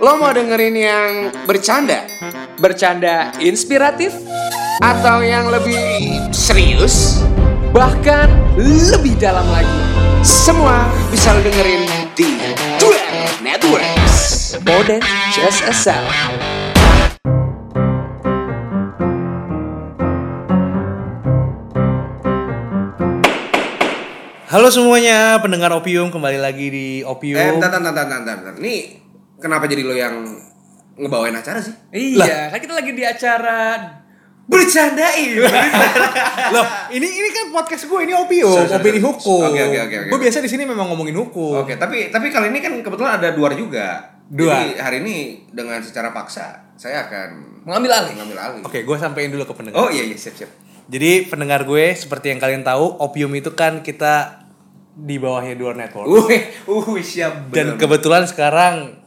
Lo mau dengerin yang bercanda? Bercanda inspiratif, Atau yang lebih serius? bahkan lebih dalam lagi. Semua bisa lo dengerin di Duel Networks. More than just a sound. Halo semuanya, pendengar Opium kembali lagi di Opium. Eh, bentar, bentar, bentar, bentar, bentar. Kenapa jadi lo yang ngebawain acara sih? Iya, kan kita lagi di acara Bercandain. Loh, ini ini kan podcast gue, ini Opium, Sorry, sorry, opini hukum. Oke, oke, oke. Gue biasa di sini memang ngomongin hukum. Oke, tapi tapi kali ini kan kebetulan ada duar juga. Duar. Jadi hari ini dengan secara paksa saya akan mengambil alih. mengambil alih. Oke, gue sampein dulu ke pendengar. Oh iya iya siap siap. Jadi pendengar gue, seperti yang kalian tahu, Opium itu kan kita di bawahnya Duar Network. Wih, uh siap. Dan bener. kebetulan sekarang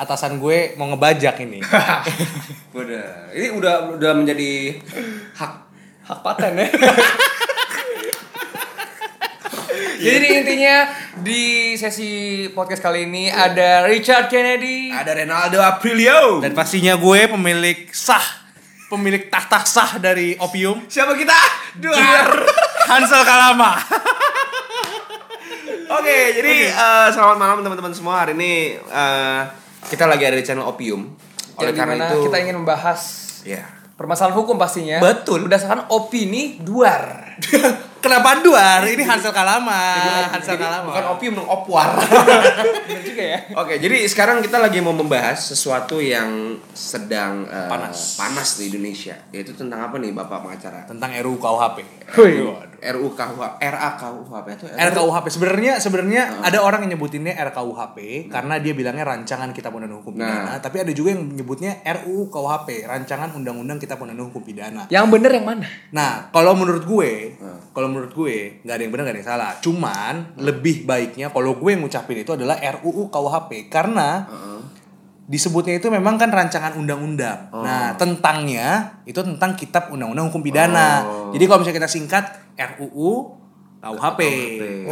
atasan gue mau ngebajak ini. Udah. Ini udah udah menjadi hak Hak paten ya. Jadi intinya di sesi podcast kali ini ada Richard Kennedy, ada Renaldo Aprilio. Dan pastinya gue pemilik sah, pemilik tahta sah dari Opium. siapa kita? Duar. Hansel Kalama. Oke, jadi eh, selamat malam teman-teman semua. Hari ini eh, kita lagi ada di channel Opium. Oleh yang karena itu kita ingin membahas ya. permasalahan hukum pastinya. Betul. Berdasarkan opini duar. Kenapa Duar? Ini Hansel Kalama. Jadi Hansel Kalama. Bukan opium dong, opwar. Benar juga ya. Oke, jadi sekarang kita lagi mau membahas sesuatu yang sedang eh, Panas. panas di Indonesia, yaitu tentang apa nih Bapak pengacara? tentang RUU KUHP. Wih. Waduh. RUU KUH, RA KUHP itu RKUHP sebenarnya sebenarnya ada orang yang nyebutinnya RKUHP karena dia bilangnya rancangan Kitab Undang-Undang Hukum Nah. Pidana, tapi ada juga yang menyebutnya RUU KUHP, rancangan Undang-Undang Kitab Undang-Undang Hukum Pidana. Yang bener yang mana? Nah, kalau menurut gue, kalau menurut gue nggak ada yang benar nggak ada yang salah. Cuman lebih baiknya kalau gue ngucapin itu adalah RUU KUHP karena disebutnya itu memang kan rancangan undang-undang. Nah, tentangnya itu tentang Kitab Undang-Undang Hukum Pidana. Oh. Jadi kalau misalnya kita singkat RUU KUHP. KUHP.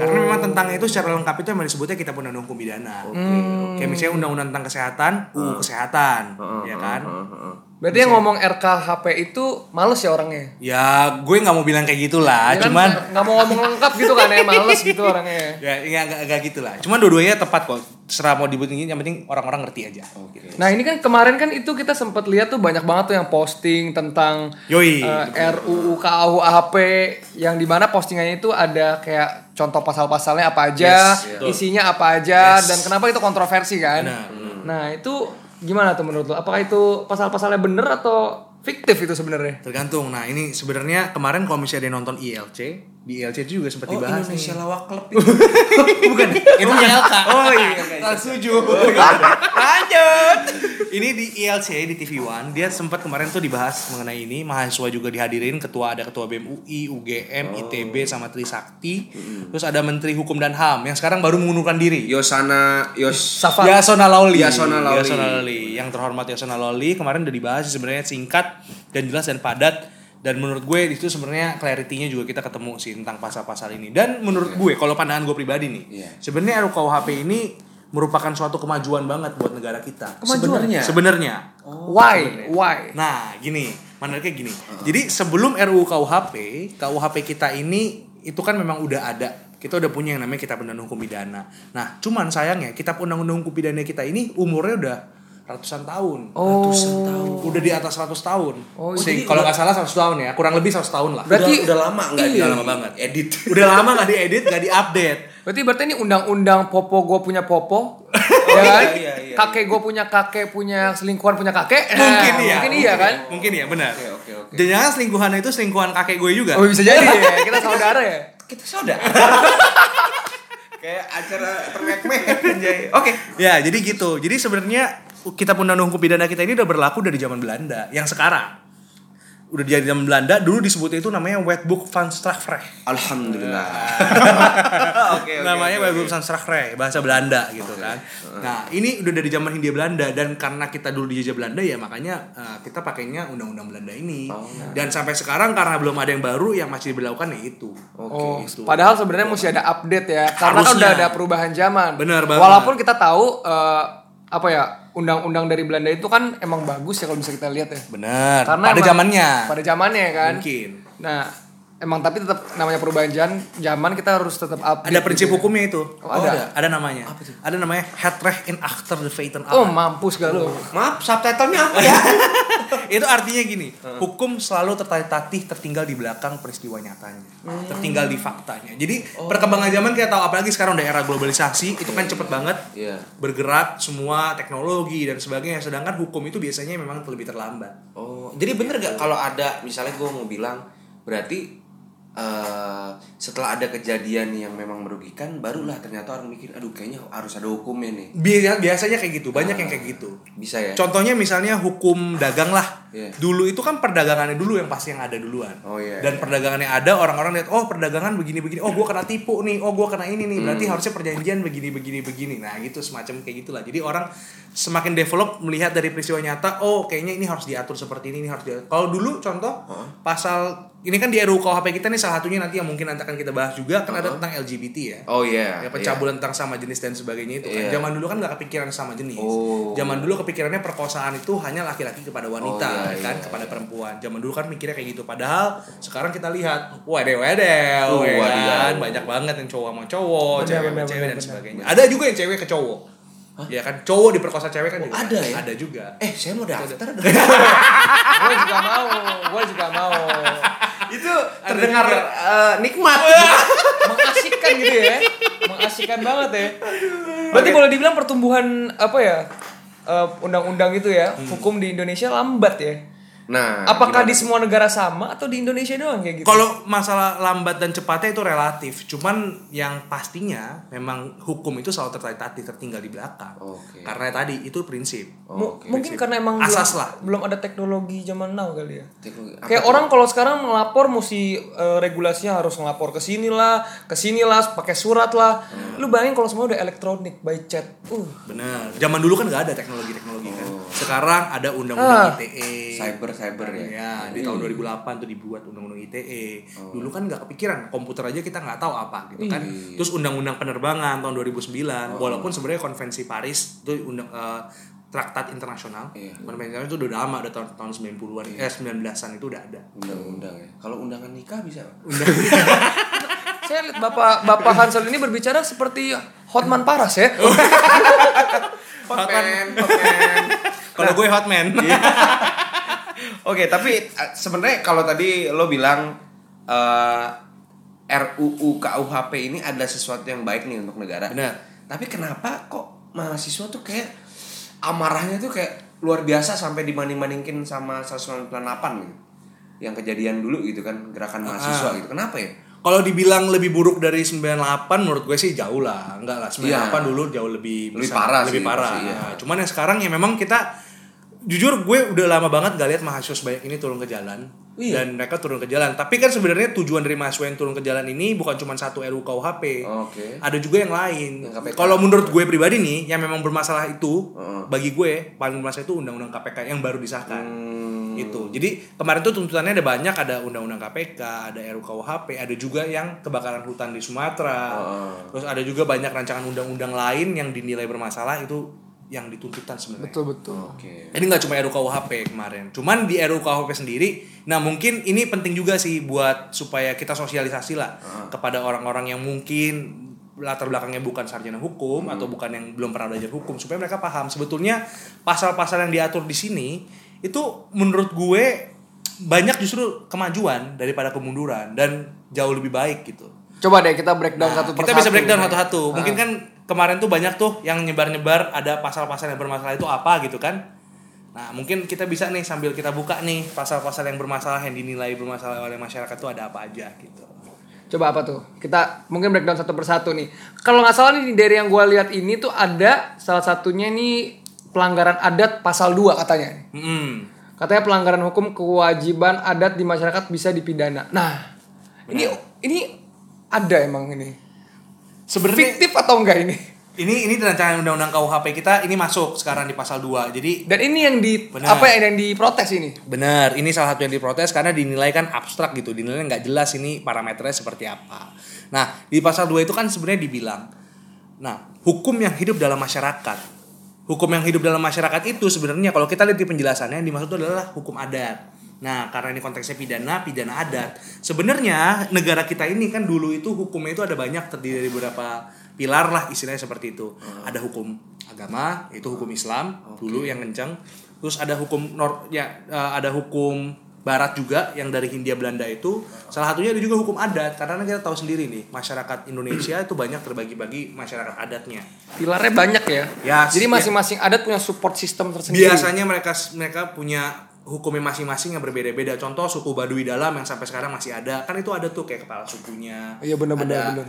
Karena memang tentangnya itu secara lengkap itu memang disebutnya Kitab Undang-Undang Hukum Pidana. Kayak misalnya undang-undang tentang kesehatan, UU kesehatan, ya kan? Berarti yang ngomong RKHP itu males ya orangnya. Ya, gue nggak mau bilang kayak gitulah, Ya kan cuman nggak- mau ngomong lengkap gitu kan ya, males gitu orangnya. ya ya nggak nggak gitu lah cuman dua-duanya tepat kok serah mau dibutuhin yang penting orang-orang ngerti aja Nah ini kan kemarin kan itu kita sempat lihat tuh banyak banget tuh yang posting tentang Yoi. eh, RUU KUHP yang di mana postingannya itu ada kayak contoh pasal-pasalnya apa aja, Yes, isinya apa aja, Yes. dan kenapa itu kontroversi kan? Benar. Nah itu gimana tuh menurut lo? Apakah itu pasal-pasalnya bener atau fiktif itu sebenarnya? tergantung nah ini sebenarnya kemarin kalau misalnya yang nonton ILC di ILC itu juga sempat Oh, dibahas Indonesia nih. Lawak Club bukan. Itu ILK Oh iya, tak setuju. Lanjut. ini di ILC di TV One. Dia sempat kemarin tuh dibahas mengenai ini. Mahasiswa juga dihadirin. Ketua ada ketua BEM UI UGM ITB sama Trisakti. Terus ada Menteri Hukum dan HAM yang sekarang baru mengundurkan diri. Yosana Yos Safar. Yasona Lawli. Yasona Lawli. Yasona Lawli. Yang terhormat Yasona Lawli kemarin udah dibahas sebenarnya singkat dan jelas dan padat dan menurut gue itu sebenarnya clarity-nya juga kita ketemu sih tentang pasal-pasal ini. Dan menurut gue kalau pandangan gue pribadi nih, Iya. sebenarnya RUKUHP ini merupakan suatu kemajuan banget buat negara kita. Sebenarnya. Sebenarnya. Why? Why? Nah, gini, menariknya gini. Jadi sebelum RUU KUHP, KUHP kita ini itu kan memang udah ada. Kita udah punya yang namanya Kitab Undang-Undang Hukum Pidana. Nah, cuman sayangnya Kitab Undang-Undang Hukum Pidana kita ini umurnya udah ratusan tahun. Oh. Ratusan tahun. Udah di atas 100 tahun. Oh, Sih, jadi kalau nggak salah 100 tahun ya, kurang lebih 100 tahun lah. Berarti- udah, udah lama enggak Iya. Udah lama banget. Edit. Udah lama nggak diedit, nggak diupdate. Berarti berarti ini undang-undang popo gue punya popo, ya kan? iya, iya, kakek gue punya kakek punya selingkuhan punya kakek. Mungkin Nah, iya. Mungkin iya kan? Mungkin iya, benar. Oke, oke, oke. Dan jangan selingkuhan itu selingkuhan kakek gue juga. Oh bisa jadi ya, kita saudara ya. Kita saudara. Kayak acara termek-mek anjay. Oke. Ya, jadi gitu. Jadi sebenarnya Kitab Undang-Undang Hukum Pidana kita ini udah berlaku dari zaman Belanda yang sekarang. udah jadi zaman Belanda dulu disebutnya itu namanya Wetboek van Strafrecht Alhamdulillah. Oke, oke. namanya oke, Wetboek oke. van Strafrecht bahasa Belanda gitu kan nah ini udah dari zaman Hindia Belanda dan karena kita dulu dijajah Belanda ya makanya uh, kita pakainya undang-undang Belanda ini Oh. dan sampai sekarang karena belum ada yang baru yang masih diberlakukan ya itu Oke. Oh, gitu. padahal sebenarnya mesti ada update ya, karena kan Harusnya. udah ada perubahan zaman. Bener banget. Walaupun kita tahu eh, apa ya undang-undang dari Belanda itu kan emang bagus ya kalau bisa kita lihat ya. benar Karena pada emang- zamannya Pada zamannya kan. mungkin Nah, emang tapi tetap namanya perubahan zaman, zaman kita harus tetap update. ada prinsip gitu ya. hukumnya itu Oh, ada? ada namanya ada namanya het recht in achter de feiten Oh, mampus gak lu? Maaf, subtitlenya apa ya? itu artinya gini hukum selalu tertatih tertinggal di belakang peristiwa nyatanya tertinggal di faktanya jadi perkembangan zaman kita tahu apalagi sekarang udah era globalisasi itu kan cepet banget Iya. bergerak semua teknologi dan sebagainya sedangkan hukum itu biasanya memang lebih terlambat Oh, jadi bener gak kalau ada misalnya gue mau bilang berarti eh, setelah ada kejadian yang memang merugikan, barulah ternyata orang mikir, aduh kayaknya harus ada hukumnya nih. Biasa- biasanya kayak gitu banyak yang kayak gitu Bisa ya? Contohnya misalnya hukum dagang lah. Iya. Dulu itu kan perdagangannya dulu yang pasti yang ada duluan. Oh, iya. Dan perdagangannya ada orang-orang lihat oh perdagangan begini begini. Oh gua kena tipu nih. Oh gua kena ini nih. Berarti Hmm. harusnya perjanjian begini begini begini. Nah, gitu semacam kayak gitulah. Jadi orang semakin develop melihat dari peristiwa nyata, oh kayaknya ini harus diatur seperti ini, ini harus diatur. Kalau dulu contoh pasal ini kan di RUU KUHP kita nih salah satunya nanti yang mungkin nanti akan kita bahas juga kan ada tentang LGBT ya. Oh iya. ya pencabulan tentang sama jenis dan sebagainya itu kan. Iya. zaman dulu kan nggak kepikiran sama jenis. Oh. zaman dulu kepikirannya perkosaan itu hanya laki-laki kepada wanita Oh, iya, kan iya, kepada perempuan. Zaman dulu kan mikirnya kayak gitu. Padahal sekarang kita lihat waduh waduh Oh, ya kan. banyak banget yang cowok sama cowok cewek sama cewek dan sebagainya. Ada juga yang cewek ke cowok ya kan cowok diperkosa cewek kan Oh, juga ada ya? ada juga Eh, saya mau daftar. gue juga mau, gue juga mau. Itu terdengar eh, nikmat. Mengasihkan gitu ya, mengasihkan banget ya. Berarti boleh dibilang pertumbuhan apa ya eh, undang-undang itu ya, hukum di Indonesia lambat ya. Nah, Apakah gimana? di semua negara sama atau di Indonesia doang kayak gitu? Kalau masalah lambat dan cepatnya itu relatif, cuman yang pastinya memang hukum itu selalu tertatih tertinggal di belakang. Oke. Karena tadi itu prinsip. Mu- oke. mungkin karena emang Asas belum, lah. belum ada teknologi zaman now kali ya. Teknologi- Kayak tuh? orang kalau sekarang melapor mesti eh, regulasinya harus ngelapor ke sini lah, ke sini lah, pakai surat lah. Hmm. Lu bayangin kalau semua udah elektronik by chat. Uh, Benar. Zaman dulu kan nggak ada teknologi-teknologi kan. Sekarang ada Ah. undang-undang ITE. cyber cyber ya. Ya, di tahun 2008 tuh dibuat undang-undang ITE. Dulu kan nggak kepikiran komputer aja kita nggak tahu apa gitu kan. Terus undang-undang penerbangan tahun 2009, walaupun sebenarnya konvensi Paris itu undang eh, traktat internasional. Iya. Itu udah lama, udah tahun tahun 90-an, eh 19-an itu udah ada. Undang-undang ya. Kalau undangan nikah bisa. saya lihat Bapak Bapak Hansel ini berbicara seperti Hotman Paras ya. Hotman, hotman. Kalau gue hotman. Oke, tapi eh, sebenarnya kalau tadi lo bilang eh, RUU KUHP ini adalah sesuatu yang baik nih untuk negara. Benar. Tapi kenapa kok mahasiswa tuh kayak amarahnya tuh kayak luar biasa sampai dibanding-bandingin sama 198 gitu. Yang kejadian dulu gitu kan, gerakan mahasiswa Ah. gitu. Kenapa ya? Kalau dibilang lebih buruk dari 98 menurut gue sih jauh lah. Enggak lah, 98 Iya. dulu jauh lebih Lebih besar, parah lebih sih, parah. iya. Nah, cuman yang sekarang ya memang kita jujur gue udah lama banget gak lihat mahasiswa sebanyak ini turun ke jalan. Iya. Dan mereka turun ke jalan. Tapi kan sebenarnya tujuan dari mahasiswa yang turun ke jalan ini bukan cuma satu RUU KUHP. Oke. Ada juga yang lain. Kalau menurut gue pribadi nih, yang memang bermasalah itu Heeh. bagi gue paling bermasalah itu undang-undang KPK yang baru disahkan Hmm, gitu. Jadi kemarin tuh tuntutannya ada banyak, ada undang-undang KPK, ada RUU KUHP, ada juga yang kebakaran hutan di Sumatera. Heeh. Terus ada juga banyak rancangan undang-undang lain yang dinilai bermasalah itu yang dituntutan sebenarnya. betul betul. Oke. Ini nggak cuma RUU KUHP kemarin, cuman di RUU KUHP sendiri. Nah mungkin ini penting juga sih buat supaya kita sosialisasi lah kepada orang-orang yang mungkin latar belakangnya bukan sarjana hukum atau bukan yang belum pernah belajar hukum supaya mereka paham sebetulnya pasal-pasal yang diatur di sini itu menurut gue banyak justru kemajuan daripada kemunduran dan jauh lebih baik gitu. Coba deh kita breakdown satu Kita persatu. bisa breakdown satu-satu. Mungkin kan kemarin tuh banyak tuh yang nyebar-nyebar ada pasal-pasal yang bermasalah itu apa gitu kan. Nah, mungkin kita bisa nih sambil kita buka nih pasal-pasal yang bermasalah yang dinilai bermasalah oleh masyarakat tuh ada apa aja gitu. Coba apa tuh? Kita mungkin breakdown satu persatu nih. Kalau nggak salah nih dari yang gue lihat ini tuh ada salah satunya nih pelanggaran adat pasal 2 katanya. Hmm. Katanya pelanggaran hukum kewajiban adat di masyarakat bisa dipidana. Nah, ini ini ada emang ini. Sebenarnya Fiktif atau enggak ini? ini ini rancangan undang-undang KUHP kita ini masuk sekarang di pasal 2. Jadi Dan ini yang di Benar. apa ya yang diprotes ini? Benar, ini salah satu yang diprotes karena dinilai kan abstrak gitu, dinilai nggak jelas ini parameternya seperti apa. Nah, di pasal 2 itu kan sebenarnya dibilang, nah hukum yang hidup dalam masyarakat, hukum yang hidup dalam masyarakat itu sebenarnya kalau kita lihat di penjelasannya yang dimaksud itu adalah hukum adat. Nah, karena ini konteksnya pidana, pidana adat. Sebenarnya negara kita ini kan dulu itu hukumnya itu ada banyak terdiri dari beberapa pilar lah istilahnya seperti itu. Ada hukum agama, itu hukum Islam dulu yang kencang. Terus ada hukum nor ya eh, ada hukum barat juga yang dari Hindia Belanda itu. Salah satunya ada juga hukum adat karena kita tahu sendiri nih, masyarakat Indonesia itu banyak terbagi-bagi masyarakat adatnya. Pilarnya banyak ya. Ya, Jadi ya. masing-masing adat punya support system tersendiri. Biasanya mereka mereka punya hukumnya masing-masing yang berbeda-beda. Contoh suku Baduy Dalam yang sampai sekarang masih ada. Kan itu ada tuh kayak kepala sukunya. Iya, benar, benar, Ada, benar.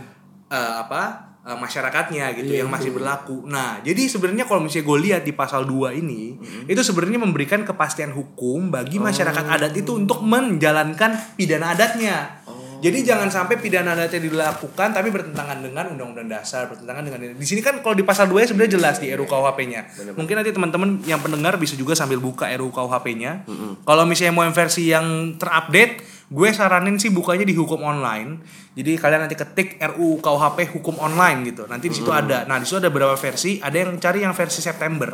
eh, apa? eh, masyarakatnya gitu Iya, yang masih berlaku. Nah, jadi sebenarnya kalau misalnya gue lihat di pasal 2 ini, itu sebenarnya memberikan kepastian hukum bagi masyarakat adat itu untuk menjalankan pidana adatnya. Jadi jangan sampai pidana adatnya dilakukan tapi bertentangan dengan undang-undang dasar, bertentangan dengan di sini kan kalau di pasal 2 sebenarnya jelas di RUU KUHP-nya. Mungkin nanti teman-teman yang pendengar bisa juga sambil buka RUU KUHP-nya. Kalau misalnya mau yang versi yang terupdate, gue saranin sih bukanya di hukum online. Jadi kalian nanti ketik RUU KUHP hukum online gitu. Nanti di situ ada. Nah, di situ ada beberapa versi, ada yang cari yang versi September.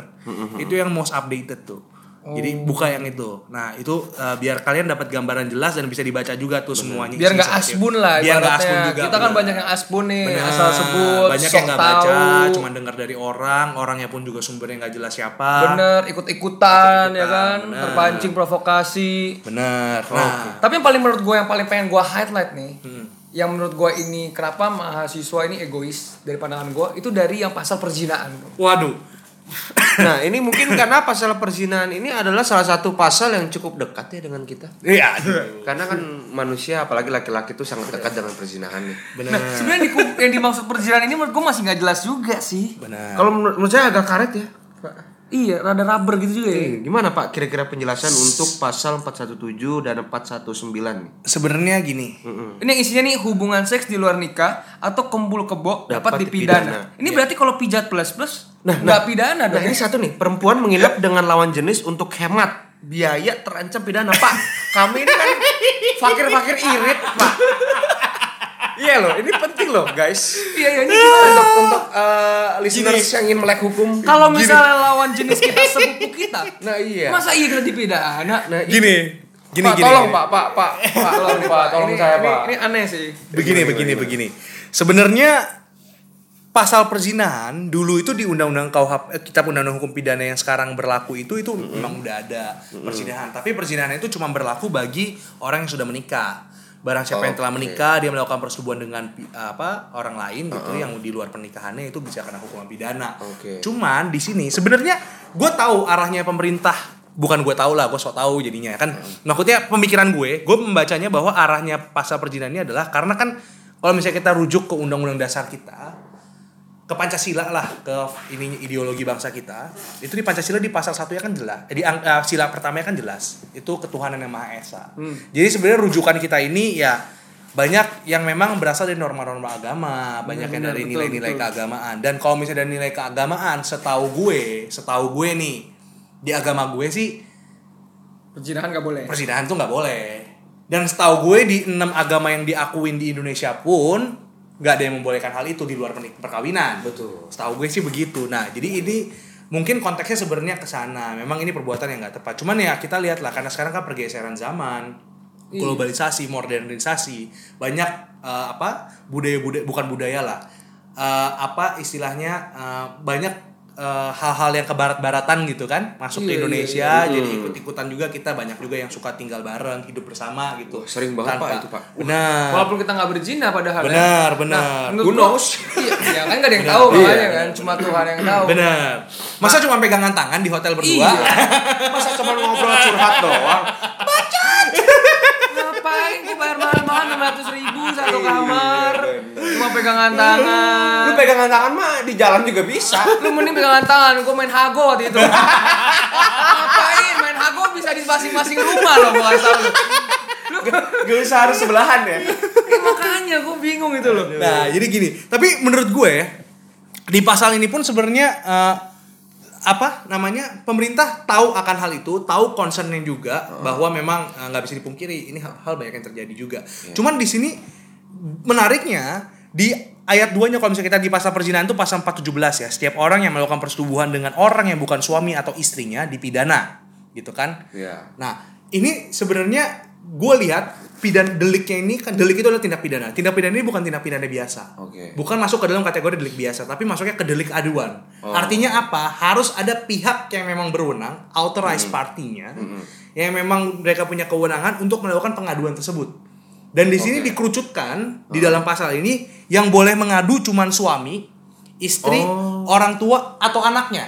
Itu yang most updated tuh. Jadi buka yang itu. Nah itu uh, biar kalian dapat gambaran jelas dan bisa dibaca juga tuh semuanya. Biar nggak asbun lah Biar nggak asbun juga. Kita kan banyak yang asbun nih, Benar. asal sebut, banyak yang nggak baca, cuma dengar dari orang, orangnya pun juga sumbernya nggak jelas siapa. Bener, ikut-ikutan ya kan, bener. terpancing provokasi. Benar. Nah, Tapi yang paling menurut gue yang paling pengen gue highlight nih, Hmm. yang menurut gue ini kenapa mahasiswa ini egois dari pandangan gue itu dari yang pasal perzinaan. waduh. Nah ini mungkin karena pasal perzinahan ini adalah salah satu pasal yang cukup dekat ya dengan kita. Iya. Karena kan manusia apalagi laki-laki itu sangat dekat dengan perzinahan nih. Benar. Nah, sebenarnya di- yang dimaksud perzinaan ini menurut gue masih nggak jelas juga sih. Benar. Kalau menurut, menurut saya agak karet ya. Iya, rada rubber gitu juga ya. Eh, gimana Pak kira-kira penjelasan untuk pasal 417 dan 419 nih? Sebenarnya gini. Ini yang isinya nih hubungan seks di luar nikah atau kumpul kebo dapat, Dapat dipidana. dipidana. Ini berarti kalau pijat plus plus Nah, nggak pidana Nah dong. ini ya? satu nih, perempuan menginap dengan lawan jenis untuk hemat biaya terancam pidana Pak. Kami ini kan fakir-fakir irit Pak. Iya loh, ini penting loh guys. Iya, iya, ini? Untuk untuk eh, listeners yang ingin melek hukum. Kalau misalnya lawan jenis kita sepupu kita, Nah iya. masa iya kita dipidana? Nah, Gini. Gini Pak, gini. tolong Pak, Pak, Pak, Pak, tolong Pak, tolong Ini- saya ini- Pak. Ini aneh sih. begini begini begini sebenarnya pasal perzinahan dulu itu di undang-undang KUHP eh, kitab undang-undang hukum pidana yang sekarang berlaku itu itu memang udah ada perzinahan tapi perzinahan itu cuma berlaku bagi orang yang sudah menikah barang siapa yang telah Oke. menikah dia melakukan persetubuhan dengan pi- apa orang lain gitu yang di luar pernikahannya itu bisa kena hukuman pidana. Oke. cuman di sini sebenarnya gue tahu arahnya pemerintah. Bukan gue tahu lah gue sok tahu jadinya kan? Maksudnya pemikiran gue gue membacanya bahwa arahnya pasal perzinahan ini adalah karena kan kalau misalnya kita rujuk ke undang-undang dasar kita ke Pancasila lah ke ini ideologi bangsa kita. Itu di Pancasila di pasal satu ya kan jelas di ang- eh, sila pertamanya kan jelas itu ketuhanan yang maha esa. Jadi sebenarnya rujukan kita ini ya banyak yang memang berasal dari norma-norma agama banyak yang dari nilai-nilai keagamaan. Dan kalau misalnya dari nilai keagamaan setahu gue setahu gue nih di agama gue sih Perzinahan nggak boleh. persinahan tuh nggak boleh. Dan setahu gue di enam agama yang diakuin di Indonesia pun nggak ada yang membolehkan hal itu di luar perkawinan. Betul. setahu gue sih begitu. Nah jadi ini mungkin konteksnya sebenarnya ke sana. Memang ini perbuatan yang nggak tepat. Cuman ya kita lihat lah karena sekarang kan pergeseran zaman Iya. globalisasi modernisasi banyak eh, apa budaya budaya bukan budaya lah. Eh, apa istilahnya eh, banyak eh, hal-hal yang ke barat-baratan gitu kan masuk Iya, ke iya, Indonesia iya. jadi ikut-ikutan juga kita banyak juga yang suka tinggal bareng hidup bersama gitu Wah, sering banget, Pak, itu, Pak. benar Walaupun kita nggak berzina padahal ya. benar benar menurut Who knows? Iya, ya kan nggak ada yang tahu Iya. makanya kan, cuma Tuhan yang tahu. benar masa cuma pegangan tangan di hotel berdua Iya. Masa cuma ngobrol curhat doang? Ngapain gue bayar mahal-mahal 600 ribu satu kamar Cuma pegangan tangan Lu pegangan tangan mah di jalan juga bisa. Lu mending pegangan tangan, gue main hago waktu itu Ngapain main hago bisa di masing-masing rumah loh gua kasih tahu lu. Gak usah harus sebelahan ya. eh, makanya gue bingung itu loh. Nah, jadi gini. Tapi menurut gue ya, di pasal ini pun sebenarnya eh, apa namanya pemerintah tahu akan hal itu, tahu concernnya juga bahwa memang eh, nggak bisa dipungkiri ini hal, hal banyak yang terjadi juga. Cuman di sini menariknya di ayat 2-nya kalau misalnya kita di pasal perzinahan itu pasal 417 ya. Setiap orang yang melakukan persetubuhan dengan orang yang bukan suami atau istrinya dipidana, gitu kan? Iya. Nah, ini sebenarnya gue lihat pidan deliknya ini kan delik itu adalah tindak pidana. Tindak pidana ini bukan tindak pidana biasa. Oke. Bukan masuk ke dalam kategori delik biasa, tapi masuknya ke delik aduan. Oh. Artinya apa? Harus ada pihak yang memang berwenang, authorized partinya, yang memang mereka punya kewenangan untuk melakukan pengaduan tersebut. Dan di sini Oke. dikerucutkan di dalam pasal ini yang boleh mengadu cuman suami, istri, Oh. orang tua atau anaknya.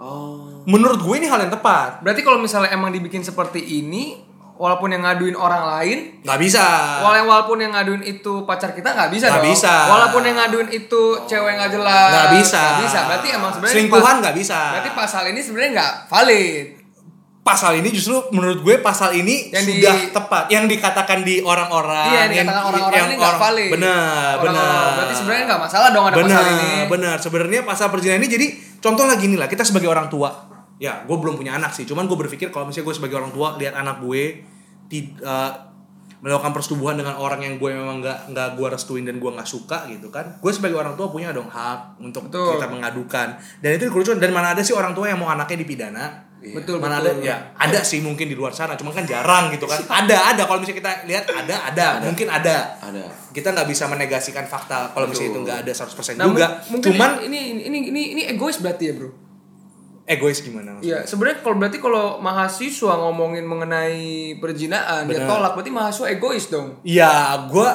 Oh. Menurut gue ini hal yang tepat. Berarti kalau misalnya emang dibikin seperti ini, walaupun yang ngaduin orang lain, Nggak bisa. Wala- walaupun yang ngaduin itu pacar kita nggak bisa Nggak bisa. Walaupun yang ngaduin itu cewek nggak jelas. Nggak bisa. Nggak bisa. Berarti emang sebenarnya Selingkuhan nggak bisa. Berarti pasal ini sebenarnya nggak valid. pasal ini justru menurut gue pasal ini Yang di- sudah tepat yang dikatakan di orang-orang Iya, yang dikatakan orang-orang ini nggak orang- valid. benar Orang-orang. benar Berarti sebenarnya nggak masalah dong ada benar pasal ini. benar sebenarnya pasal perzinahan ini jadi contoh lagi nih lah kita sebagai orang tua ya gue belum punya anak sih cuman gue berpikir kalau misalnya gue sebagai orang tua lihat anak gue ti- eh, melakukan persetubuhan dengan orang yang gue memang nggak nggak gue restuin dan gue nggak suka gitu kan. Gue sebagai orang tua punya dong hak untuk Betul. kita mengadukan. Dan itu dikerucut dan mana ada sih orang tua yang mau anaknya dipidana? Betul, mana betul. ada? Ya ada sih mungkin di luar sana. Cuman kan jarang gitu kan. Ada ada. Kalau misalnya kita lihat ada ada, mungkin ada. Ada. kita nggak bisa menegasikan fakta kalau misalnya itu nggak ada 100% Nah, juga. mungkin cuman ini ini ini ini egois berarti ya, Bro. Egois gimana maksudnya? Iya, sebenarnya kalau berarti kalau mahasiswa ngomongin mengenai perjinaan dia Benar. tolak berarti mahasiswa egois dong. Ya, gue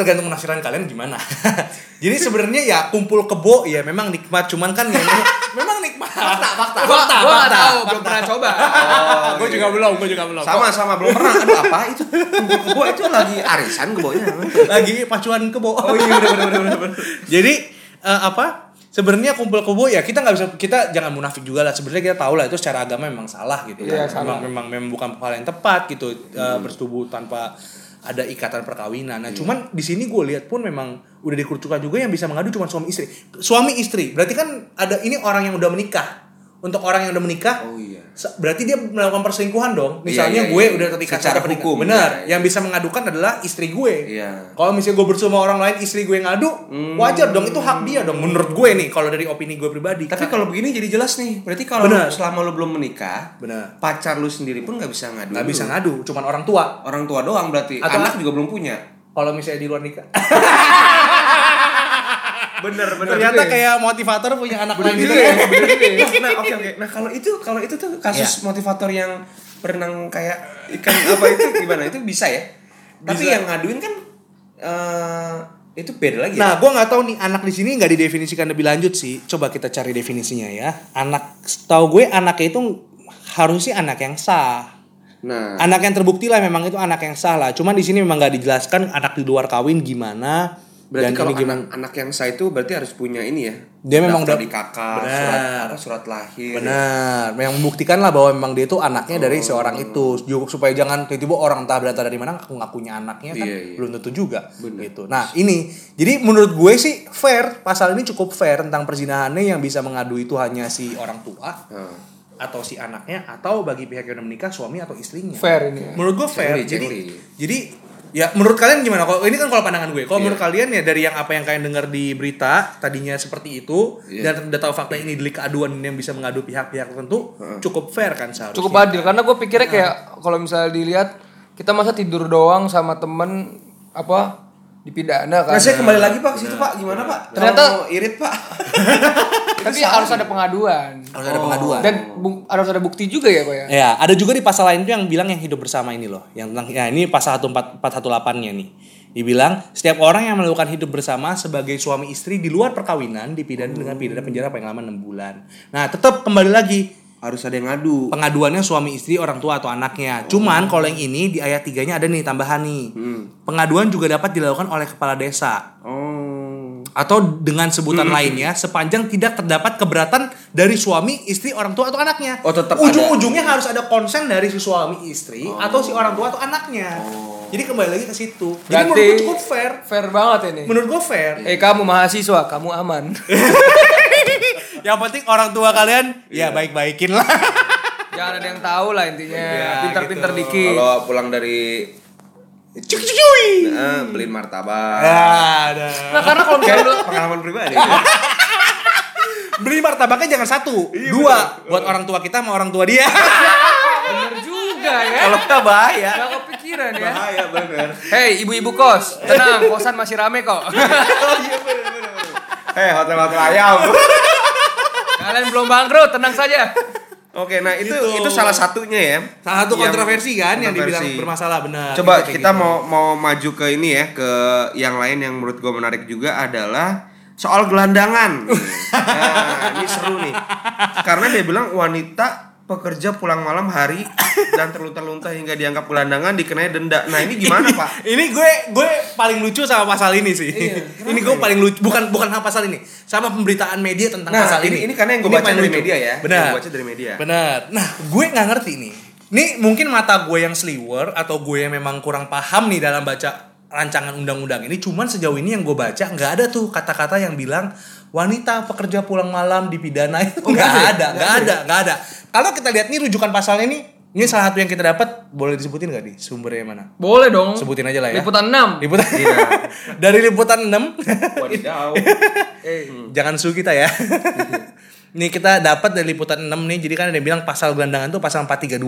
tergantung penafsiran kalian gimana. Jadi sebenarnya ya kumpul kebo ya memang nikmat, cuman kan yang memang nikmat. Fakta, fakta, Gua gua nggak tahu, belum pernah coba. gue juga belum, gue juga belum. Sama sama belum pernah. Aduh apa itu? Kebo itu lagi arisan kebonya. Lagi pacuan kebo. Oh iya bener bener. bener. Jadi eh, apa? Sebenarnya kumpul kebo ya kita nggak bisa kita jangan munafik juga lah. Sebenarnya kita tahu lah itu secara agama memang salah gitu. Iya, kan. Memang, memang memang bukan hal yang tepat gitu eh, bersetubuh tanpa ada ikatan perkawinan. Nah, cuman di sini gue lihat pun memang udah dikerucutkan juga yang bisa mengadu cuma suami istri. Suami istri berarti kan ada ini orang yang udah menikah. Untuk orang yang udah menikah, Oh iya. berarti dia melakukan perselingkuhan dong. Iya, Misalnya iya, gue iya. udah terikat Secara hukum, Benar. iya, iya. Yang bisa mengadukan adalah istri gue. Iya. Kalau misalnya gue bersama orang lain, istri gue ngadu, wajar dong. Itu hak dia dong. Menurut gue nih, kalau dari opini gue pribadi. Tapi kalau begini jadi jelas nih. Berarti kalau selama lu belum menikah, Benar. pacar lu sendiri pun nggak bisa ngadu. nggak bisa ngadu, cuman orang tua. Orang tua doang berarti. Atau- Anak juga belum punya. Kalau misalnya di luar nikah. Bener Ternyata kayak motivator punya anak lain gitu Iya, ya. bener juga ya. nah oke oke. Nah kalau itu kalau itu tuh kasus motivator yang berenang kayak ikan apa itu gimana? Itu bisa ya? Tapi Bisa. yang ngaduin kan eh itu beda lagi. ya? Nah, gue nggak tahu nih anak di sini nggak didefinisikan lebih lanjut sih. Coba kita cari definisinya ya. Anak, tahu gue anaknya itu harusnya anak yang sah. Nah, Anak yang terbukti lah memang itu anak yang sah lah. Cuman di sini memang nggak dijelaskan anak di luar kawin gimana. Berarti dan kalau ini gimana. anak anak yang sah itu berarti harus punya ini ya. Dia memang udah- di kakak, Benar. surat apa surat lahir. Benar, yang membuktikan lah bahwa memang dia itu anaknya dari seorang itu, supaya jangan tiba-tiba orang entah berata dari mana ngaku ngakunya anaknya kan Iya, iya. belum tentu juga, Benar. gitu. Nah ini, jadi menurut gue sih fair, pasal ini cukup fair tentang perzinahannya yang bisa mengadu itu hanya si orang tua Nah, atau si anaknya atau bagi pihak yang udah menikah suami atau istrinya. Fair ini ya. Menurut gue fair. Jadi, jadi ya menurut kalian gimana? Kalau ini kan kalau pandangan gue, kalau Iya. menurut kalian ya dari yang apa yang kalian dengar di berita tadinya seperti itu Iya. dan udah tahu fakta ini delik keaduan yang bisa mengadu pihak-pihak tertentu cukup fair kan seharusnya. Cukup adil karena gue pikirnya kayak kalau misalnya dilihat kita masa tidur doang sama temen apa dipidana kan. Nah, saya kembali lagi Pak ke situ Pak, gimana Pak? Ternyata- irit Pak. Tapi harus ada pengaduan. Harus ada pengaduan. Dan harus ada bukti juga ya, Pak ya. Ya, ada juga di pasal lain tuh yang bilang yang hidup bersama ini loh. Yang tentang ya ini pasal 14418-nya nih. Dibilang setiap orang yang melakukan hidup bersama sebagai suami istri di luar perkawinan dipidana dengan pidana penjara paling lama 6 bulan. Nah, tetap kembali lagi Harus ada yang ngadu. pengaduannya suami istri orang tua atau anaknya. Cuman kalau yang ini di ayat 3-nya ada nih tambahan nih. Pengaduan juga dapat dilakukan oleh kepala desa Oh. atau dengan sebutan lainnya sepanjang tidak terdapat keberatan dari suami, istri, orang tua atau anaknya. Oh, tetap Ujung-ujungnya harus ada konsen dari si suami, istri atau si orang tua atau anaknya. Jadi kembali lagi ke situ. Jadi Berarti menurut gue cukup fair. Fair banget ini. Menurut gue fair. Eh kamu mahasiswa, kamu aman. Yang penting orang tua kalian ya baik-baikin lah. Jangan ada yang tahu lah intinya. Ya, Pinter-pinter gitu. dikit. Kalau pulang dari Cuk cuk cuy. nah, beliin martabak. Ya, ada. Nah karena kalau misalnya lu Pengalaman pribadi. Beli martabaknya jangan satu, dua buat orang tua kita sama orang tua dia. bener juga ya. Kalau nggak bahaya. Gak kepikiran ya. Bahaya bener. Hei ibu-ibu kos, tenang, kosan masih rame kok. Oh iya bener bener. bener. Eh hotel-hotel ayam. Kalian belum bangkrut, tenang saja. Oke, nah itu Gitu. itu salah satunya ya. Salah satu Yang kontroversi kan yang dibilang kontroversi. bermasalah benar. Coba Itu kayak kita gitu. mau mau maju ke ini ya, ke yang lain yang menurut gue menarik juga adalah soal gelandangan. nah, ini seru nih. Karena dia bilang wanita pekerja pulang malam hari dan terlunta-lunta hingga dianggap gelandangan dikenai denda. Nah, ini gimana, Pak? ini gue gue paling lucu sama pasal ini sih. ini gue paling lucu bukan bukan sama pasal ini, sama pemberitaan media tentang Nah, pasal ini ini. ini karena yang gue baca dari lucu. media ya. Benar. Yang gue baca dari media. Benar. Nah, gue nggak ngerti nih. Ini mungkin mata gue yang sliwer atau gue yang memang kurang paham nih dalam baca rancangan undang-undang ini. Cuman sejauh ini yang gue baca nggak ada tuh kata-kata yang bilang wanita pekerja pulang malam dipidana itu Oh, nggak ada? nggak ada, nggak ada. Kalau kita lihat nih rujukan pasalnya nih, ini salah satu yang kita dapat boleh disebutin nggak di sumbernya mana? Boleh dong. Sebutin aja lah ya. Liputan 6. Liputan. Iya. Dari liputan 6 Wadidaw. Eh, Jangan su kita ya. Nih kita dapat dari liputan 6 nih, jadi kan ada yang bilang pasal gelandangan itu pasal 432.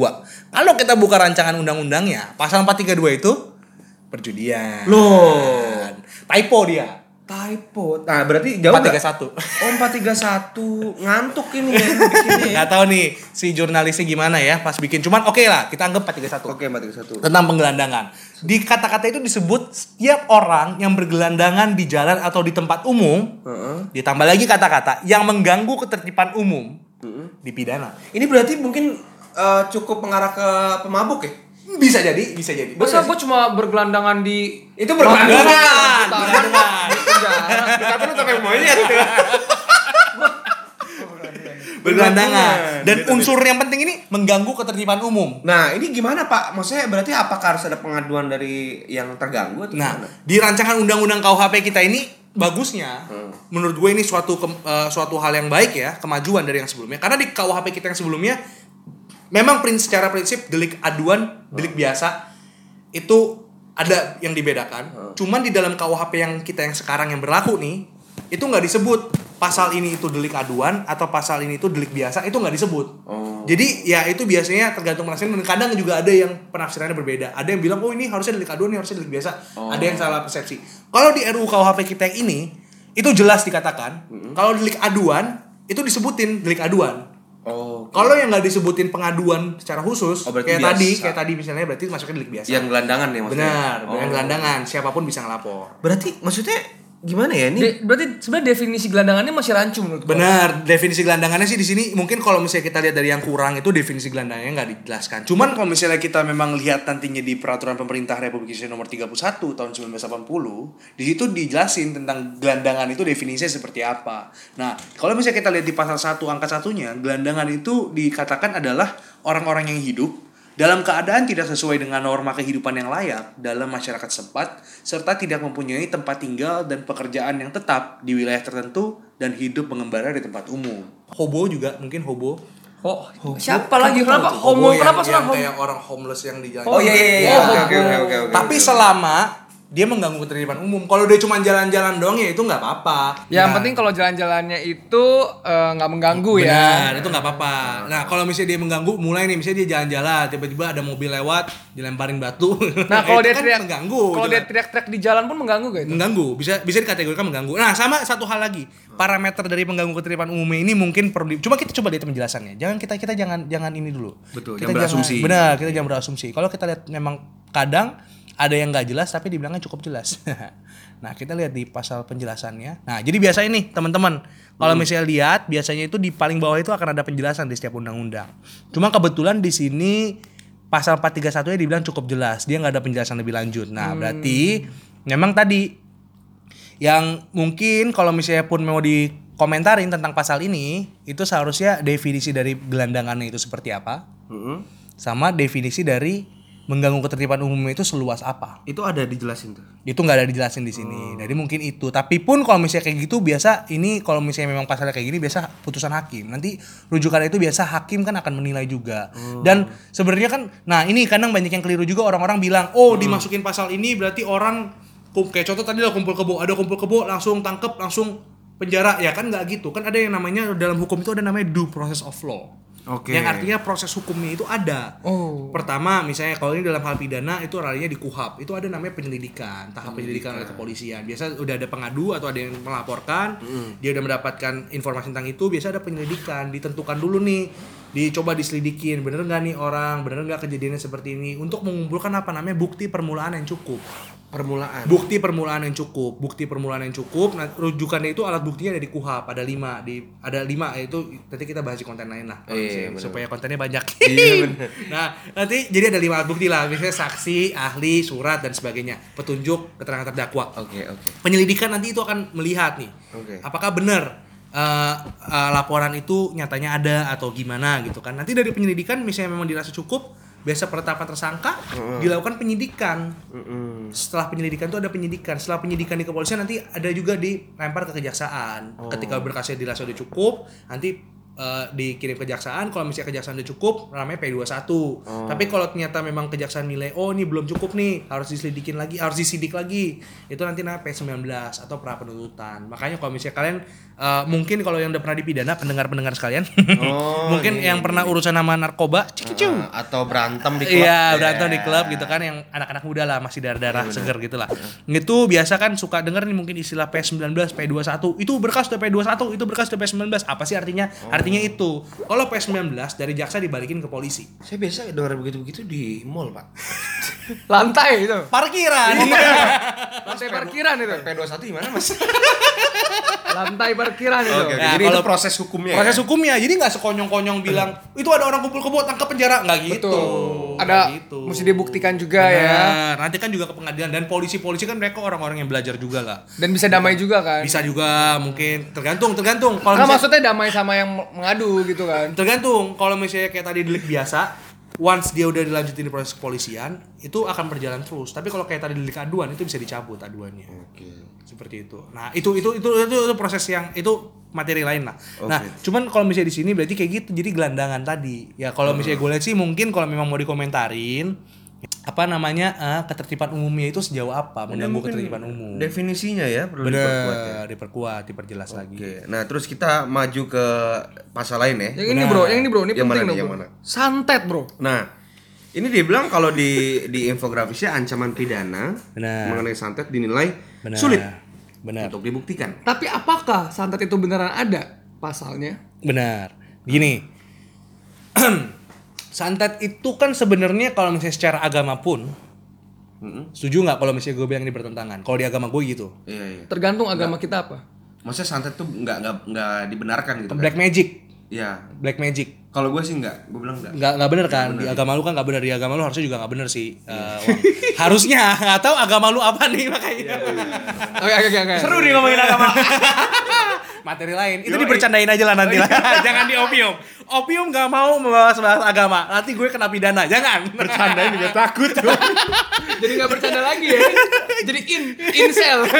Kalau kita buka rancangan undang-undangnya, pasal 432 itu perjudian. Loh. Typo dia. Typo. Nah, berarti jauh nggak? 431. Oh, 431. Ngantuk ini ya bikinnya ya. Nggak tahu nih si jurnalisnya gimana ya pas bikin. Cuman oke lah, kita anggap 431. Oke, 431. Tentang penggelandangan. Di kata-kata itu disebut setiap orang yang bergelandangan di jalan atau di tempat umum, Heeh. ditambah lagi kata-kata yang mengganggu ketertiban umum, dipidana. Ini berarti mungkin eh, cukup mengarah ke pemabuk ya? Bisa jadi, bisa jadi. Masa gue cuma bergelandangan di Itu Bergelandangan, bergelandangan. Kata lu sampai monyet. Bergelandangan. Dan Gitu, unsur yang penting ini mengganggu ketertiban umum. Nah, ini gimana Pak? Maksudnya berarti apakah harus ada pengaduan dari yang terganggu atau Nah, gimana? di rancangan undang-undang KUHP kita ini bagusnya, Hmm. menurut gue ini suatu ke- eh, suatu hal yang baik ya, kemajuan dari yang sebelumnya. Karena di KUHP kita yang sebelumnya, memang prin secara prinsip delik aduan, delik biasa itu ada yang dibedakan. Cuman di dalam KUHP yang kita yang sekarang yang berlaku nih, itu nggak disebut pasal ini itu delik aduan atau pasal ini itu delik biasa itu nggak disebut. Oh. Jadi ya itu biasanya tergantung penafsiran dan kadang juga ada yang penafsirannya berbeda. Ada yang bilang oh ini harusnya delik aduan, ini harusnya delik biasa. Ada yang salah persepsi. Kalau di RUU KUHP kita yang ini itu jelas dikatakan kalau delik aduan itu disebutin delik aduan. Oh. Kalau yang nggak disebutin pengaduan secara khusus Oh, kayak biasa. tadi, kayak tadi misalnya berarti masuknya delik biasa. Yang gelandangan ya maksudnya? Benar, Oh. yang gelandangan siapa pun bisa ngelapor. Berarti maksudnya gimana ya ini? De- berarti sebenarnya definisi gelandangannya masih rancu menurut. Benar, definisi gelandangannya sih di sini mungkin kalau misalnya kita lihat dari yang kurang itu definisi gelandangannya nggak dijelaskan. Cuman kalau misalnya kita memang lihat nantinya di peraturan pemerintah Republik Indonesia nomor 31 tahun 1980, di situ dijelasin tentang gelandangan itu definisinya seperti apa. Nah, kalau misalnya kita lihat di pasal 1 angka satunya, gelandangan itu dikatakan adalah orang-orang yang hidup dalam keadaan tidak sesuai dengan norma kehidupan yang layak dalam masyarakat setempat serta tidak mempunyai tempat tinggal dan pekerjaan yang tetap di wilayah tertentu dan hidup mengembara di tempat umum. Hobo juga mungkin hobo. Oh, siapa lagi? Kenapa homo? yang, Kenapa yang homo? kayak orang homeless yang di jalan. Oh iya iya iya. Oh, Oke oke oke oke. oke. Tapi selama dia mengganggu ketertiban umum. Kalau dia cuma jalan-jalan doang ya itu nggak apa-apa. Yang Nah, penting kalau jalan-jalannya itu eh, nggak mengganggu ya. Benar, itu nggak apa-apa. Nah, kalau misalnya dia mengganggu, mulai nih, misalnya dia jalan-jalan, tiba-tiba ada mobil lewat, dilemparin batu. Nah, kalau itu dia kan teriak mengganggu. Kalau gitu dia kan. teriak-teriak di jalan pun mengganggu gak itu? mengganggu, bisa bisa dikategorikan mengganggu. Nah, sama satu hal lagi, parameter dari pengganggu ketertiban umum ini mungkin perlu di- cuma kita coba lihat penjelasannya. Jangan kita kita jangan jangan ini dulu. Betul, kita jangan berasumsi. benar, kita jangan berasumsi. Kalau kita lihat memang kadang ada yang nggak jelas tapi dibilangnya cukup jelas. nah, kita lihat di pasal penjelasannya. Nah, jadi biasa ini teman-teman, kalau misalnya lihat biasanya itu di paling bawah itu akan ada penjelasan di setiap undang-undang. Cuma kebetulan di sini pasal 431 nya dibilang cukup jelas, dia nggak ada penjelasan lebih lanjut. Nah, berarti memang tadi Yang mungkin kalau misalnya pun mau dikomentarin tentang pasal ini, itu seharusnya definisi dari gelandangannya itu seperti apa, Mm-mm. sama definisi dari mengganggu ketertiban umum itu seluas apa. Itu ada dijelasin tuh. Itu nggak ada dijelasin di sini. Jadi mungkin itu. Tapi pun kalau misalnya kayak gitu biasa ini kalau misalnya memang pasalnya kayak gini biasa putusan hakim. Nanti rujukan itu biasa hakim kan akan menilai juga. Dan sebenarnya kan nah ini kadang banyak yang keliru juga orang-orang bilang, "Oh, dimasukin pasal ini berarti orang kayak contoh tadi lah kumpul kebo, ada kumpul kebo langsung tangkep, langsung penjara." Ya kan nggak gitu. Kan ada yang namanya dalam hukum itu ada namanya due process of law. Oke. Yang artinya proses hukumnya itu ada. Oh. Pertama, misalnya kalau ini dalam hal pidana itu ralanya di KUHAP. Itu ada namanya penyelidikan, tahap penyelidikan oleh kepolisian. Biasa udah ada pengadu atau ada yang melaporkan, dia udah mendapatkan informasi tentang itu, biasa ada penyelidikan, ditentukan dulu nih, dicoba diselidikin, bener nggak nih orang, bener nggak kejadiannya seperti ini, untuk mengumpulkan apa namanya bukti permulaan yang cukup. Permulaan. Bukti permulaan yang cukup, bukti permulaan yang cukup. Nah, rujukannya itu alat buktinya ada di KUHAP, ada lima, di ada lima itu nanti kita bahas di konten lain lah, kalau Iya, bener. supaya kontennya banyak. Iya, bener. nah, nanti jadi ada lima alat bukti lah, misalnya saksi, ahli, surat dan sebagainya, petunjuk, keterangan terdakwa. Oke, oke. Penyelidikan nanti itu akan melihat nih, Oke. apakah benar eh, eh, laporan itu nyatanya ada atau gimana gitu kan. Nanti dari penyelidikan misalnya memang dirasa cukup, biasa penetapan tersangka dilakukan penyidikan. Mm-mm. Setelah penyelidikan itu ada penyidikan. Setelah penyidikan di kepolisian nanti ada juga dilempar ke kejaksaan. Ketika berkasnya dirasa udah cukup, nanti eh, dikirim kejaksaan. Kalau misalnya kejaksaan udah cukup, namanya P21. Tapi kalau ternyata memang kejaksaan nilai, oh ini belum cukup nih, harus diselidikin lagi, harus disidik lagi. Itu nanti namanya P19 atau pra penuntutan. Makanya kalau misalnya kalian eh, mungkin kalau yang udah pernah dipidana pendengar-pendengar sekalian, Oh, mungkin iya, yang pernah urusan sama narkoba, cikicu. Ah, atau berantem di klub. Iya, berantem di Iya. klub gitu kan yang anak-anak muda lah masih darah-darah seger gitu lah. Itu biasa kan suka denger nih mungkin istilah P19, P21. Itu berkas tuh P21, itu berkas tuh P19. Apa sih artinya? Artinya itu. Kalau P19 dari jaksa dibalikin ke polisi. Saya biasa dengar begitu-begitu di mall, Pak. Lantai itu. Parkiran. Lantai parkiran itu. P21 gimana, Mas? Lantai parkiran itu. Oke, oke. Ya, Jadi kalau itu proses hukumnya. Proses ya? hukumnya. Jadi nggak sekonyong-konyong bilang itu ada orang kumpul kebo tangkap penjara nggak gitu. Betul. Nggak Ada gitu. mesti dibuktikan juga ya. Benar. Nanti kan juga ke pengadilan dan polisi-polisi kan mereka orang-orang yang belajar juga lah. Dan bisa damai juga kan. Bisa juga mungkin tergantung tergantung kalau Nah, maksudnya damai sama yang mengadu gitu kan. tergantung kalau misalnya kayak tadi delik biasa once dia udah dilanjutin di proses kepolisian itu akan berjalan terus tapi kalau kayak tadi delik aduan itu bisa dicabut aduannya Oke. seperti itu nah itu itu itu itu, itu proses yang itu materi lain lah nah Oke. cuman kalau misalnya di sini berarti kayak gitu jadi gelandangan tadi ya kalau misalnya gue lihat sih mungkin kalau memang mau dikomentarin apa namanya eh, ketertiban umumnya itu sejauh apa mengganggu ketertiban umum Definisinya ya perlu diperkuat ya. bener diperkuat diperjelas lagi Oke. Nah, terus kita maju ke pasal lain ya. Yang ini bro, yang ini bro, ini Yang mana penting nih, dong. yang bro. mana? Santet bro. Nah, ini dia bilang kalau di di infografisnya ancaman pidana Benar. mengenai santet dinilai Benar. sulit benar untuk dibuktikan. Tapi apakah santet itu beneran ada pasalnya? Benar. Gini. Santet itu kan sebenarnya kalau misalnya secara agama pun Mm-mm. setuju nggak kalau misalnya gue bilang ini bertentangan? Kalau di agama gue gitu. Iya, iya. Tergantung agama kita apa. Maksudnya santet tuh nggak nggak nggak dibenarkan gitu. kan? Black magic, Iya. black magic. Kalau gue sih nggak, gue bilang nggak. Nggak nggak bener kan? Di agama lu kan nggak bener. Di agama lu harusnya juga nggak bener sih. Eh, Wang. harusnya nggak tahu agama lu apa nih makanya. Oke oke oke. Seru nih ngomongin agama. Materi lain itu dibercandain aja lah nanti lah. Jangan di opium. Nggak mau membahas-bahas agama. Nanti gue kena pidana. Jangan. Bercandain juga takut. Jadi nggak bercanda lagi ya. Jadi in incel.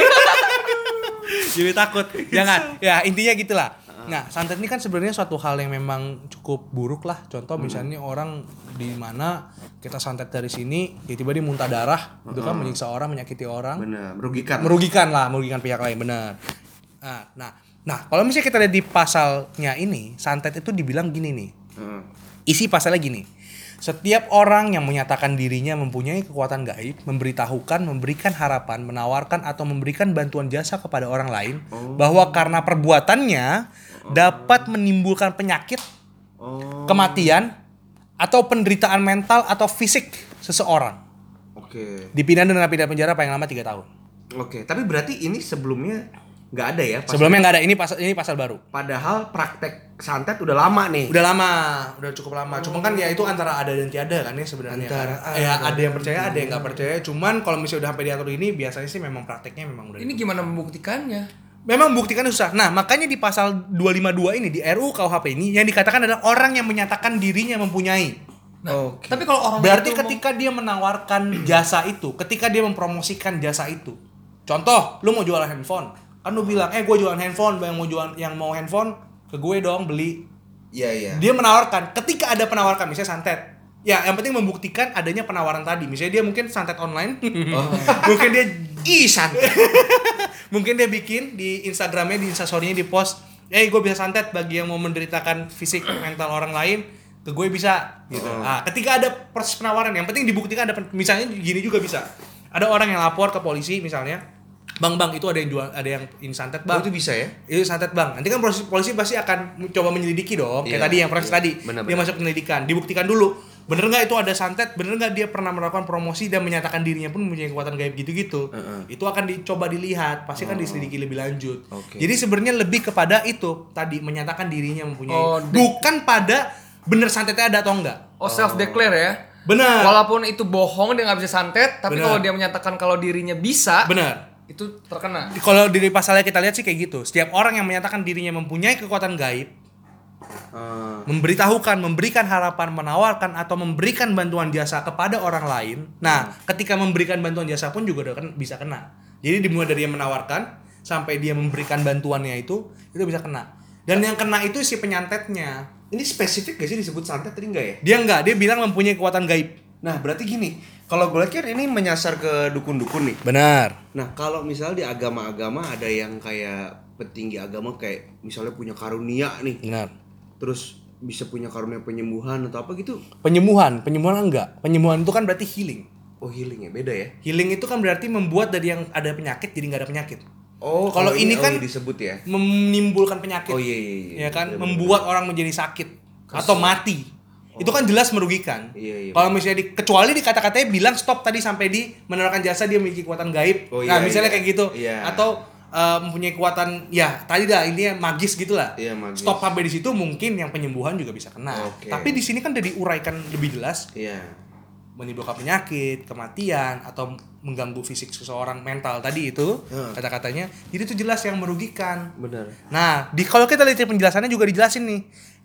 jadi takut jangan ya intinya gitulah nah santet ini kan sebenarnya suatu hal yang memang cukup buruk lah contoh misalnya orang di mana kita santet dari sini tiba-tiba dia muntah darah itu kan menyiksa orang menyakiti orang Benar, merugikan. merugikan lah merugikan pihak lain benar nah nah nah kalau misalnya kita lihat di pasalnya ini santet itu dibilang gini nih Heeh. isi pasalnya gini setiap orang yang menyatakan dirinya mempunyai kekuatan gaib, memberitahukan, memberikan harapan, menawarkan atau memberikan bantuan jasa kepada orang lain bahwa karena perbuatannya dapat menimbulkan penyakit, Oh, kematian atau penderitaan mental atau fisik seseorang oke. dipidana dengan pidana penjara paling lama tiga tahun. Oke, tapi berarti ini sebelumnya nggak ada ya. Pas- Sebelumnya nggak ada ini pasal ini pasal baru. Padahal praktek santet udah lama nih. Udah lama, udah cukup lama. Cuma kan ya itu antara ada dan tiada kan ya sebenarnya. Antara kan. ya ada yang percaya, ada yang nggak percaya. Cuman kalau misalnya udah sampai diatur ini biasanya sih memang prakteknya memang udah. Ini gimana membuktikannya? Memang buktikan susah. Nah, makanya di pasal 252 ini di RUU KUHP ini yang dikatakan adalah orang yang menyatakan dirinya mempunyai. Nah, tapi kalau orang Berarti itu ketika dia menawarkan jasa itu, ketika dia mempromosikan jasa itu. Contoh, lu mau jualan handphone. Kan lu bilang, "Eh, gue jualan handphone, yang mau jualan yang mau handphone ke gue dong beli." Iya iya. Dia menawarkan, ketika ada penawarkan misalnya santet. Ya, yang penting membuktikan adanya penawaran tadi. Misalnya dia mungkin santet online. mungkin dia Ih santet. mungkin dia bikin di Instagramnya di Instastorynya di post eh gue bisa santet bagi yang mau menderitakan fisik mental orang lain ke gue bisa gitu nah ketika ada proses penawaran yang penting dibuktikan ada pen- misalnya gini juga bisa ada orang yang lapor ke polisi misalnya bang bang itu ada yang jual ada yang ini santet Oh, bang itu bisa ya? itu santet bang. Nanti kan polisi, polisi pasti akan coba menyelidiki dong kayak Iya, tadi yang proses iya. tadi. Benar, dia masuk penyelidikan. Dibuktikan dulu. Bener nggak itu ada santet? Bener nggak dia pernah melakukan promosi dan menyatakan dirinya pun mempunyai kekuatan gaib gitu-gitu? Heeh. itu akan dicoba dilihat. Pasti kan diselidiki lebih lanjut. Oke. jadi sebenarnya lebih kepada itu tadi menyatakan dirinya mempunyai Oh, bukan pada bener santetnya ada atau enggak. Oh self declare ya. benar. Walaupun itu bohong dia nggak bisa santet, tapi kalau dia menyatakan kalau dirinya bisa, benar itu terkena. kalau di pasalnya kita lihat sih kayak gitu setiap orang yang menyatakan dirinya mempunyai kekuatan gaib Eh, memberitahukan, memberikan harapan, menawarkan atau memberikan bantuan jasa kepada orang lain. Nah, ketika memberikan bantuan jasa pun juga udah kan bisa kena. Jadi dimulai dari yang menawarkan sampai dia memberikan bantuannya itu, itu bisa kena. Dan yang kena itu si penyantetnya. ini spesifik gak sih disebut santet tadi enggak ya? Dia enggak, dia bilang mempunyai kekuatan gaib. Nah berarti gini, kalau gue lihat kan ini menyasar ke dukun-dukun nih. Benar. Nah kalau misalnya di agama-agama ada yang kayak petinggi agama kayak misalnya punya karunia nih, Benar. terus bisa punya karunia penyembuhan atau apa gitu. Penyembuhan, penyembuhan enggak. Penyembuhan itu kan berarti healing. Oh healing ya, beda ya? Healing itu kan berarti membuat dari yang ada penyakit jadi nggak ada penyakit. Oh Kalau ini oh kan- iya disebut ya? Menimbulkan penyakit. Oh iya iya iya. ya kan Bener, membuat orang menjadi sakit atau mati itu kan jelas merugikan Iya, iya, kalau misalnya di, kecuali di kata-katanya bilang stop tadi sampai di menawarkan jasa dia memiliki kekuatan gaib Oh, nah iya, misalnya iya. kayak gitu Iya. atau eh, mempunyai kekuatan ya tadi dah intinya magis gitulah Iya, magis. stop sampai di situ mungkin yang penyembuhan juga bisa kena Oke. tapi di sini kan udah diuraikan lebih jelas Iya. menimbulkan penyakit, kematian atau mengganggu fisik seseorang mental tadi itu Hmm. kata-katanya. Jadi itu jelas yang merugikan. Benar. Nah, di kalau kita lihat penjelasannya juga dijelasin nih.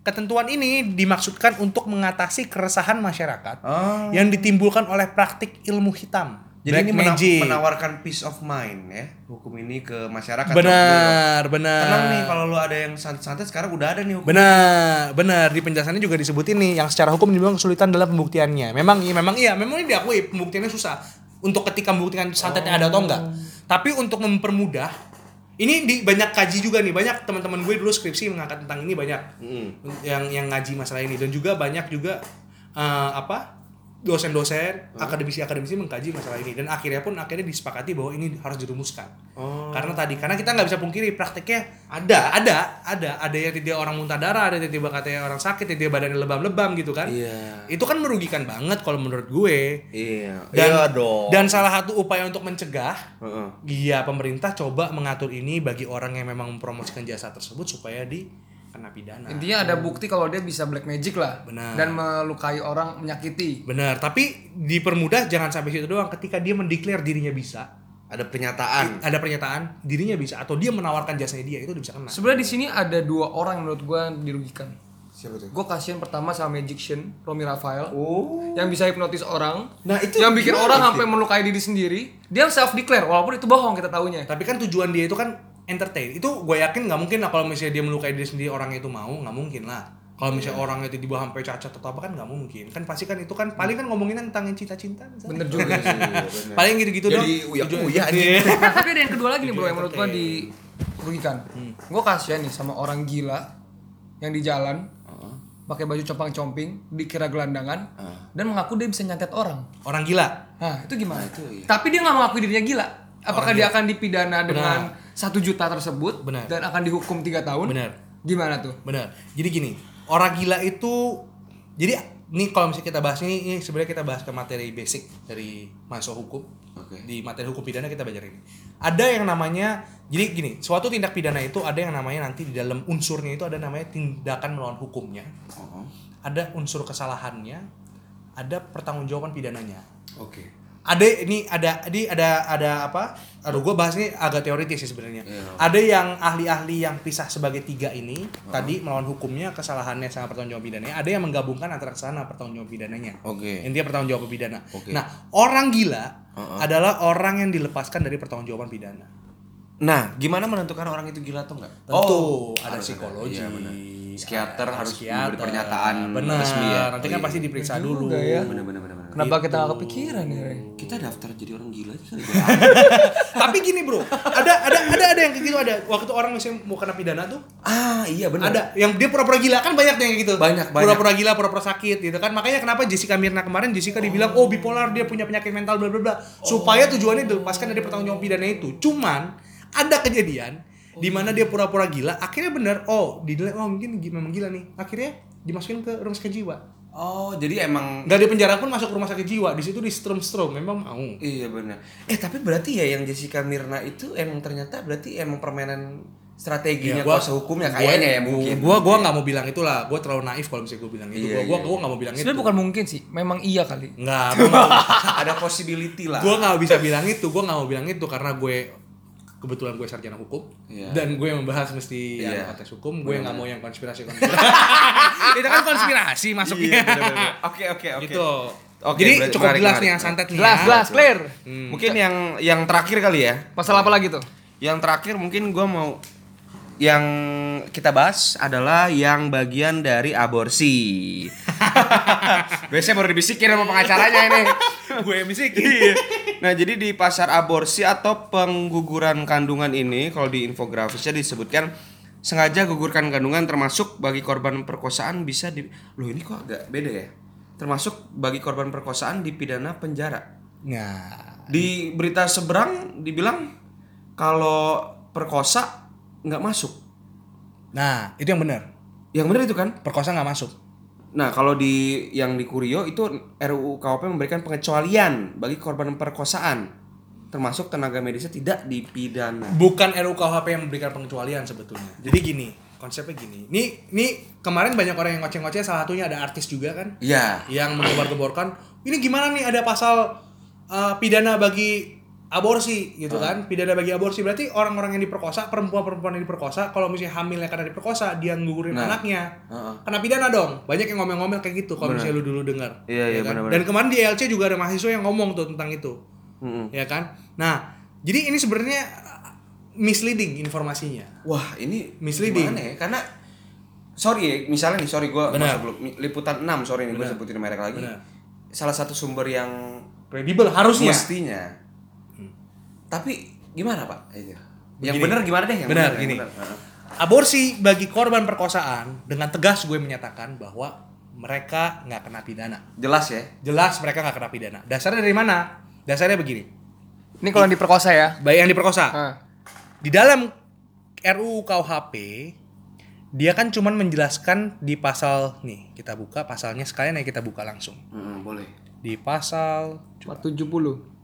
Ketentuan ini dimaksudkan untuk mengatasi keresahan masyarakat Oh. yang ditimbulkan oleh praktik ilmu hitam. Jadi Black ini mena- magic. menawarkan peace of mind ya hukum ini ke masyarakat. Benar, benar. Tenang nih kalau lu ada yang santet-santet sekarang udah ada nih hukum. Benar, benar. Di penjelasannya juga disebutin nih yang secara hukum dibilang kesulitan dalam pembuktiannya. Memang iya, memang iya, memang ini diakui pembuktiannya susah untuk ketika membuktikan santetnya ada atau enggak. Tapi untuk mempermudah ini di banyak kaji juga nih, banyak teman-teman gue dulu skripsi mengangkat tentang ini banyak Mm. yang yang ngaji masalah ini dan juga banyak juga eh, apa dosen-dosen, akademisi-akademisi mengkaji masalah ini dan akhirnya pun akhirnya disepakati bahwa ini harus dirumuskan. Oh. Karena tadi karena kita nggak bisa pungkiri prakteknya ada, ada, ada, ada yang tiba orang muntah darah, ada yang tiba katanya orang sakit, tiba badannya lebam-lebam gitu kan. Iya. Itu kan merugikan banget kalau menurut gue. Iya. Dan, iya dong. dan salah satu upaya untuk mencegah Heeh. Iya, pemerintah coba mengatur ini bagi orang yang memang mempromosikan jasa tersebut supaya di kena pidana. Intinya ada bukti kalau dia bisa black magic lah. Benar. Dan melukai orang, menyakiti. Benar, tapi dipermudah jangan sampai situ doang. Ketika dia mendeklar dirinya bisa, Ada pernyataan. ada pernyataan dirinya bisa atau dia menawarkan jasanya dia itu bisa kena. Sebenarnya di sini ada dua orang yang menurut gue dirugikan. Siapa tuh? Gue kasihan pertama sama magician Romi Rafael Oh. yang bisa hipnotis orang. Nah, itu yang bikin orang sampai melukai diri sendiri. Dia self declare walaupun itu bohong kita tahunya. Tapi kan tujuan dia itu kan entertain. Itu gue yakin nggak mungkin lah kalau misalnya dia melukai diri sendiri orang itu mau, nggak mungkin lah. Kalau misalnya orang itu dibawa sampai cacat atau apa kan nggak mungkin. Kan pasti kan itu kan paling kan ngomongin tentang cinta-cinta. misalnya. Bener juga sih. Paling gitu-gitu Jadi doang. uya-uya Tujuan- anjing. Iya. Nah, tapi ada yang kedua lagi nih bro yang menurut gue dirugikan. Gue kasihan nih sama orang gila yang di jalan pakai baju compang-comping, dikira gelandangan, dan mengaku dia bisa nyantet orang. Orang gila. Nah itu gimana? itu iya. Tapi dia nggak mengakui dirinya gila. Apakah dia akan dipidana dengan satu juta tersebut Benar. dan akan dihukum tiga tahun? Benar. Gimana tuh? Benar. Jadi gini, orang gila itu jadi ini kalau misalnya kita bahas ini, ini sebenarnya kita bahas ke materi basic dari masuk hukum. Oke. Di materi hukum pidana kita belajar ini. Ada yang namanya jadi gini, suatu tindak pidana itu ada yang namanya nanti di dalam unsurnya itu ada namanya tindakan melawan hukumnya. Oh, Ada unsur kesalahannya, ada pertanggungjawaban pidananya. Oke. Ada ini ada ini ada ada apa? Aduh, gue bahas ini agak teoritis sih sebenarnya. Iya. Ada yang ahli-ahli yang pisah sebagai tiga ini tadi melawan hukumnya, kesalahannya sama pertanggungjawaban pidananya. Ada yang menggabungkan antara kesalahan dan pertanggungjawaban pidananya. Oke. Intinya pertanggungjawaban pidana. Oke. Nah, orang gila Uh-uh. adalah orang yang dilepaskan dari pertanggungjawaban pidana. Nah, gimana menentukan orang itu gila atau enggak? Tentu ada harus psikologi. Iya, benar. Psikiater ada harus psikiater. memberi pernyataan Benar. resmi ya. Nanti Oh, kan iya. pasti diperiksa dulu. ya. Benar benar benar. Benar. Kenapa kita gak kepikiran ya? Kita daftar jadi orang gila aja kali ya. Tapi gini, Bro. Ada ada ada ada yang kayak gitu ada. Waktu orang misalnya mau kena pidana tuh ah, iya benar. ada yang dia pura-pura gila kan banyak yang kayak gitu Banyak, banyak. pura-pura gila pura-pura sakit gitu kan makanya kenapa Jessica Mirna kemarin Jessica dibilang oh bipolar dia punya penyakit mental bla bla bla supaya tujuannya dilepaskan dari pertanggungjawaban pidana itu cuman ada kejadian di mana dia pura-pura gila akhirnya bener oh dinilai oh mungkin memang gila nih akhirnya dimasukin ke rumah sakit jiwa Oh, jadi emang nggak di penjara pun masuk rumah sakit jiwa di situ di strom strom memang mau Iya benar. Eh tapi berarti ya yang Jessica Mirna itu emang ternyata berarti emang permainan strateginya Ya, gua- kuasa hukumnya kayaknya ya mungkin. gua gua nggak mau bilang itulah gua terlalu naif kalau misalnya gua bilang itu Iya, gua gua iya, gua nggak mau bilang itu Sebenarnya bukan mungkin sih, memang iya kali. nggak gua nggak- ada possibility lah. gue nggak bisa bilang itu gue nggak mau bilang itu karena gue kebetulan gue sarjana hukum Iya. dan gue yang membahas mesti ada konteks hukum gue nggak mau yang konspirasi konspirasi itu kan konspirasi masuknya Iya. Oke oke oke. gitu Oke, jadi berarti cukup menarik, jelas menarik. nih yang santet nih Jelas, ya. jelas, clear. Hmm. Mungkin yang yang terakhir kali ya. Masalah apa lagi tuh? Yang terakhir mungkin gua mau yang kita bahas adalah yang bagian dari aborsi. Biasanya baru dibisikin sama pengacaranya ini. gue yang bisik Iya. Nah, jadi di pasar aborsi atau pengguguran kandungan ini kalau di infografisnya disebutkan sengaja gugurkan kandungan termasuk bagi korban perkosaan bisa di Loh, ini kok agak beda ya? Termasuk bagi korban perkosaan dipidana penjara. nah Di berita seberang dibilang kalau perkosa nggak masuk. nah itu yang benar Yang benar itu kan? perkosa nggak masuk Nah, kalau di yang di Kurio itu RUU KUHP memberikan pengecualian bagi korban perkosaan termasuk tenaga medisnya tidak dipidana. bukan RUKHP yang memberikan pengecualian sebetulnya jadi gini konsepnya gini ini ini kemarin banyak orang yang ngoceh-ngoceh salah satunya ada artis juga kan Iya. yang mengebar-geborkan ini gimana nih ada pasal uh, pidana bagi aborsi gitu kan pidana bagi aborsi berarti orang-orang yang diperkosa perempuan-perempuan yang diperkosa kalau misalnya hamilnya karena diperkosa dia ngugurin Nah. anaknya Heeh. kena pidana dong banyak yang ngomel-ngomel kayak gitu kalau misalnya lu dulu dengar Iya, iya, kan? benar-benar. dan kemarin di LC juga ada mahasiswa yang ngomong tuh tentang itu Mm-mm. ya kan nah jadi ini sebenarnya uh, misleading informasinya Wah, ini Misleading. ya? Karena sorry ya, misalnya nih, sorry. Mi- Liputan 6, sorry nih gua Benar. sebutin merek lagi. Benar. Salah satu sumber yang kredibel harusnya mestinya. Tapi gimana, Pak? Itu. Yang benar gimana deh? Yang Benar, yang gini. Heeh. Aborsi bagi korban perkosaan dengan tegas gue menyatakan bahwa mereka nggak kena pidana. Jelas ya? Jelas mereka nggak kena pidana. Dasarnya dari mana? Dasarnya begini. Ini kalau yang diperkosa ya. Baik yang diperkosa. Ah. Di dalam RUU KUHP dia kan cuman menjelaskan di pasal nih kita buka pasalnya sekalian ya kita buka langsung Mm, boleh. di pasal 470.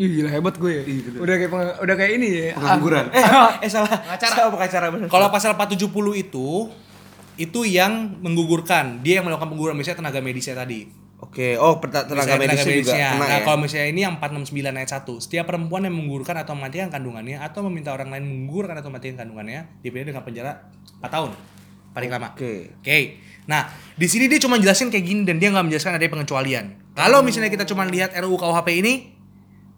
Ih gila hebat gue ya. Udah kayak peng- udah kayak ini ya. Pengangguran. Ah. Eh, eh salah. Pengacara. Salah pengacara benar. kalau pasal 470 itu itu yang menggugurkan dia yang melakukan pengguguran misalnya tenaga medisnya tadi Oke, oh tenaga Misalnya medisnya juga medisnya. kena Nah, ya. kalau misalnya ini yang 469 ayat 1, setiap perempuan yang menggugurkan atau mematikan kandungannya atau meminta orang lain menggugurkan atau mematikan kandungannya dipidana dengan penjara 4 tahun. Paling lama. Oke. Oke. Nah, di sini dia cuma jelasin kayak gini dan dia nggak menjelaskan ada pengecualian. Kalau misalnya kita cuma lihat RUU KUHP ini,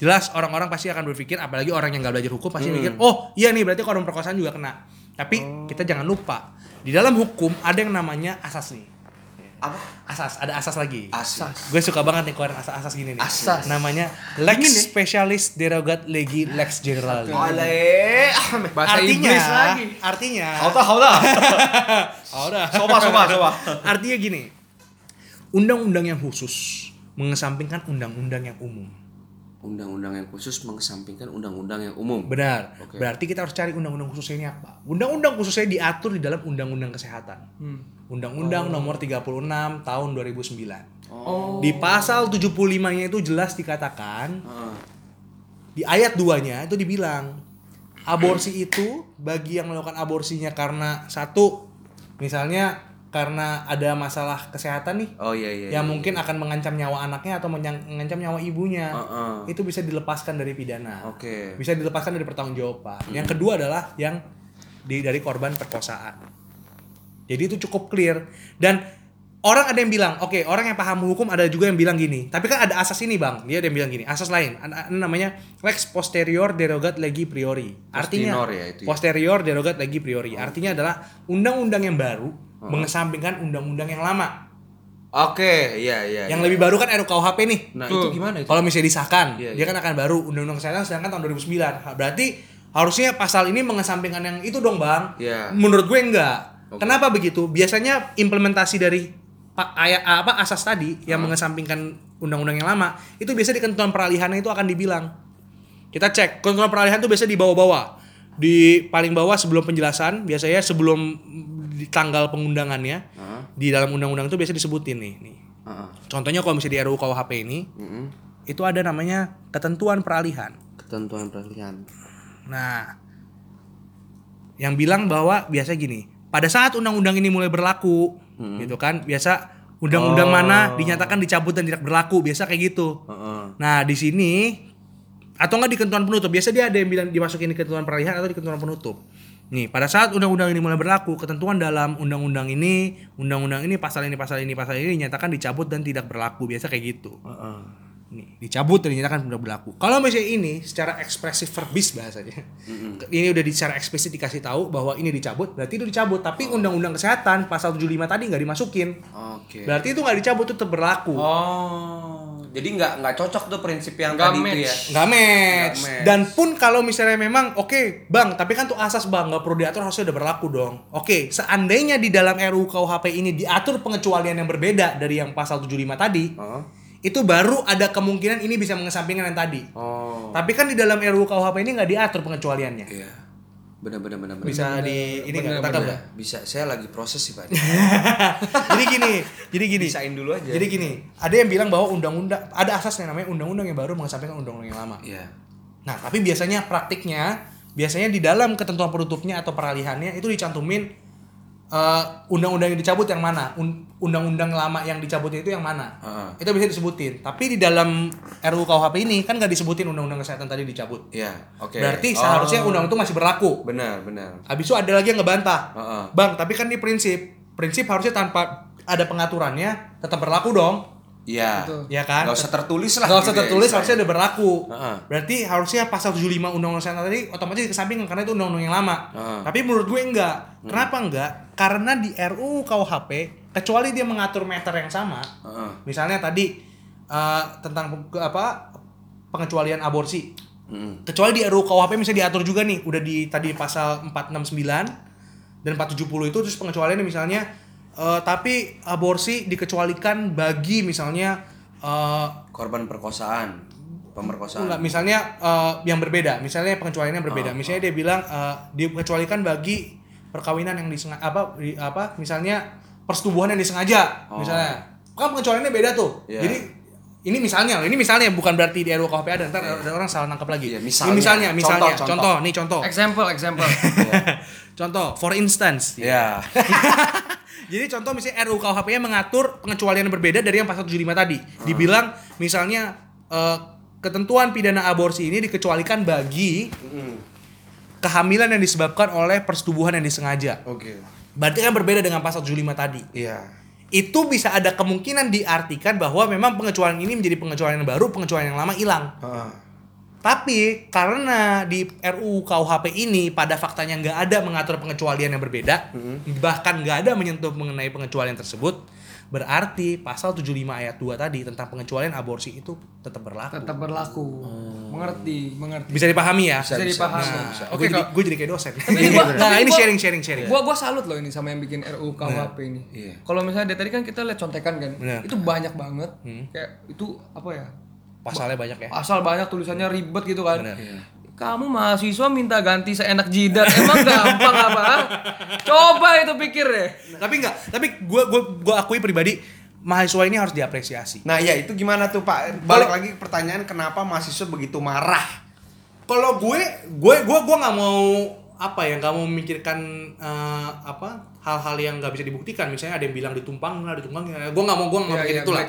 jelas orang-orang pasti akan berpikir, apalagi orang yang nggak belajar hukum pasti mikir, oh iya nih berarti korban perkosaan juga kena. Tapi kita jangan lupa, di dalam hukum ada yang namanya asas nih. Apa? Asas, ada asas lagi. Asas. Gue suka banget nih keluarin asas-asas gini nih. Asas. Namanya Lex Specialis Derogat Legi Lex General. Oleh. Bahasa artinya, Inggris lagi. artinya, Hauta, hauta. oh, udah. Soba, soba, soba. Artinya gini, undang-undang yang khusus mengesampingkan undang-undang yang umum. Undang-undang yang khusus mengesampingkan undang-undang yang umum. Benar. Oke. Berarti kita harus cari undang-undang khususnya ini apa? Undang-undang khususnya diatur di dalam Undang-Undang Kesehatan. Hmm. Undang-Undang nomor 36 tahun 2009. Oh. Di pasal 75-nya itu jelas dikatakan Heeh. di ayat 2-nya itu dibilang aborsi itu bagi yang melakukan aborsinya karena satu misalnya karena ada masalah kesehatan nih Oh iya iya. yang mungkin akan mengancam nyawa anaknya atau mengancam nyawa ibunya Heeh. itu bisa dilepaskan dari pidana Oke. bisa dilepaskan dari pertanggungjawaban yang kedua adalah yang di dari korban perkosaan jadi itu cukup clear dan orang ada yang bilang oke orang yang paham hukum ada juga yang bilang gini tapi kan ada asas ini bang dia ada yang bilang gini asas lain namanya lex posterior derogat legi priori artinya Postinor ya itu ya. posterior derogat legi priori artinya adalah undang-undang yang baru mengesampingkan undang-undang yang lama Oke, iya iya. yang iya. lebih baru kan RUKUHP nih Nah, Tuh. itu gimana itu? kalau misalnya disahkan, Iya, dia kan akan baru undang-undang kesehatan sedangkan tahun 2009. Ha, Berarti harusnya pasal ini mengesampingkan yang itu dong, Bang. Iya. Menurut gue enggak. Oke. Kenapa begitu? Biasanya implementasi dari ayat apa asas tadi yang mengesampingkan undang-undang yang lama, itu biasa di ketentuan peralihannya itu akan dibilang. Kita cek, ketentuan peralihan itu biasa di bawah-bawah. Di paling bawah sebelum penjelasan, biasanya sebelum di tanggal pengundangannya, Heeh. di dalam undang-undang itu biasa disebutin nih, nih. Heeh. Contohnya kalau misalnya di RUU KUHP ini, Mm-mm. itu ada namanya ketentuan peralihan. Ketentuan peralihan. Nah, yang bilang bahwa biasa gini, pada saat undang-undang ini mulai berlaku, gitu kan, biasa undang-undang Oh. mana dinyatakan dicabut dan tidak berlaku, biasa kayak gitu. Heeh. Nah, di sini atau enggak di ketentuan penutup, biasa dia ada yang bilang dimasukin di ketentuan peralihan atau di ketentuan penutup. Nih, pada saat undang-undang ini mulai berlaku, ketentuan dalam undang-undang ini, undang-undang ini, pasal ini, pasal ini, pasal ini dinyatakan dicabut dan tidak berlaku, biasa kayak gitu. Heeh. Nih, dicabut dan dinyatakan tidak berlaku. Kalau misalnya ini secara ekspresif verbis bahasanya. Ini udah di- secara eksplisit dikasih tahu bahwa ini dicabut, berarti itu dicabut. Tapi undang-undang kesehatan pasal 75 tadi nggak dimasukin. Oke. Berarti itu nggak dicabut itu tetap berlaku. Oh, jadi nggak nggak cocok tuh prinsip yang Nggak tadi itu match. ya. Nggak match. Match. Dan pun kalau misalnya memang oke bang, tapi kan tuh asas bang nggak perlu diatur harusnya udah berlaku dong. Oke, seandainya di dalam RUU KUHP ini diatur pengecualian yang berbeda dari yang pasal 75 tadi, Oh. Itu baru ada kemungkinan ini bisa mengesampingkan yang tadi. Oh. Tapi kan di dalam RUU KUHP ini nggak diatur pengecualiannya. Iya. Benar benar benar. Bisa di ini bener, nggak ketangkap bener. nggak? Bisa. Saya lagi proses sih, Pak. jadi gini, jadi gini. Bisain dulu aja. Jadi gini, ada yang bilang bahwa undang-undang ada asas yang namanya undang-undang yang baru mengesampingkan undang-undang yang lama. Iya. Nah, tapi biasanya praktiknya, biasanya di dalam ketentuan penutupnya atau peralihannya itu dicantumin eh, undang-undang yang dicabut yang mana, Un- undang-undang lama yang dicabutnya itu yang mana. Heeh. Itu bisa disebutin. Tapi di dalam RUU KUHP ini kan nggak disebutin undang-undang kesehatan tadi dicabut. Iya. Oke. Berarti Oh. seharusnya undang itu masih berlaku. Benar benar. Habis itu ada lagi yang ngebantah. Heeh. Bang, tapi kan di prinsip, prinsip harusnya tanpa ada pengaturannya tetap berlaku dong. Iya. Betul. Ya kan? Gak usah tertulis lah. Nggak usah gitu ya, tertulis istilahnya. harusnya udah berlaku. Heeh. Berarti harusnya pasal 75 Undang-Undang Kesehatan tadi otomatis dikesampingkan karena itu undang-undang yang lama. Heeh. Tapi menurut gue enggak. Kenapa enggak? Karena di RUU KUHP kecuali dia mengatur meter yang sama, Heeh. misalnya tadi eh, tentang apa pengecualian aborsi. Mm. Kecuali di RUU KUHP misalnya diatur juga nih, udah di tadi pasal 469 dan 470 itu terus pengecualiannya misalnya eh, tapi aborsi dikecualikan bagi misalnya eh, Korban perkosaan, pemerkosaan. Enggak, misalnya eh, yang berbeda, misalnya pengecualiannya berbeda. misalnya dia bilang eh, dikecualikan bagi perkawinan yang disengaja apa di- apa misalnya persetubuhan yang disengaja, Oh. misalnya. Kan pengecualiannya beda tuh. Iya. Jadi ini misalnya, loh, ini misalnya bukan berarti di RUU KUHP ada, ntar ada orang salah nangkap lagi. Iya, Ini misalnya. misalnya, misalnya, Contoh, contoh, contoh. nih contoh, Example, example. contoh, for instance. Iya. Jadi contoh misalnya RUU KUHP-nya mengatur pengecualian yang berbeda dari yang pasal 75 tadi. Dibilang misalnya eh, ketentuan pidana aborsi ini dikecualikan bagi kehamilan yang disebabkan oleh persetubuhan yang disengaja. Oke. Berarti kan berbeda dengan pasal 75 tadi. Iya. Itu bisa ada kemungkinan diartikan bahwa memang pengecualian ini menjadi pengecualian yang baru, pengecualian yang lama hilang. Tapi karena di RUU KUHP ini pada faktanya nggak ada mengatur pengecualian yang berbeda, bahkan nggak ada menyentuh mengenai pengecualian tersebut, berarti pasal 75 ayat 2 tadi tentang pengecualian aborsi itu tetap berlaku. Tetap berlaku. Mengerti, mengerti. Bisa dipahami ya? Bisa dipahami. Nah, Bisa. Oke, Oke, gue, kalau- gue jadi kayak dosen. ini gua- nah, tapi ini gua- sharing sharing sharing. Gua gua salut loh ini sama yang bikin RUU KUHP ini. Iya. Kalau misalnya dari tadi kan kita lihat contekan kan, Bener. itu banyak banget. Kayak itu apa ya? Pasalnya banyak ya. Asal banyak tulisannya ribet gitu kan. Bener. Kamu mahasiswa minta ganti seenak jidat, emang gampang apa? Coba itu pikir deh. Tapi enggak, tapi gue gue gue akui pribadi mahasiswa ini harus diapresiasi. Nah, ya itu gimana tuh, Pak? Balik lagi ke pertanyaan kenapa mahasiswa begitu marah kalau gue gue gue gue nggak mau apa ya nggak mau memikirkan eh, apa hal-hal yang nggak bisa dibuktikan misalnya ada yang bilang ditumpang lah ditumpang ya gue nggak mau gue nggak iya, itu lah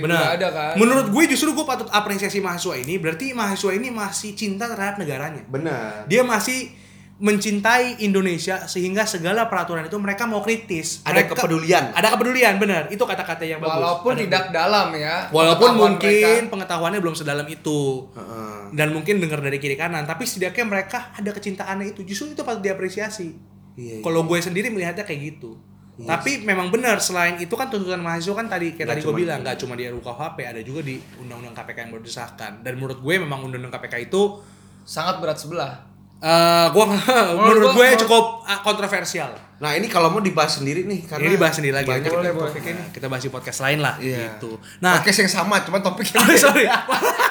benar ada kan. menurut gue justru gue patut apresiasi mahasiswa ini berarti mahasiswa ini masih cinta terhadap negaranya Benar. dia masih mencintai Indonesia sehingga segala peraturan itu mereka mau kritis Ada Mereka- kepedulian. ada kepedulian benar itu kata-kata yang bagus Walaupun Ada tidak dalam ya. Walaupun mungkin mereka. pengetahuannya belum sedalam itu Heeh. dan mungkin dengar dari kiri kanan, tapi setidaknya mereka ada kecintaannya itu justru itu patut diapresiasi. Iya, iya. Kalau gue sendiri melihatnya kayak gitu. Tapi memang benar selain itu kan tuntutan mahasiswa kan tadi kayak Nggak tadi gue bilang nggak cuma di RUU KUHP ada juga di undang-undang KPK yang baru disahkan. Dan menurut gue memang undang-undang KPK itu sangat berat sebelah. Eh gue menurut gua- gue menurut- cukup ah, kontroversial. Nah, ini kalau mau dibahas sendiri nih karena Ini bahas sendiri lagi. banyak Kita- Boleh, boleh. Nah, kita bahas di podcast lain lah Iya. gitu. Nah, podcast yang sama, cuma topik yang Oh, sorry.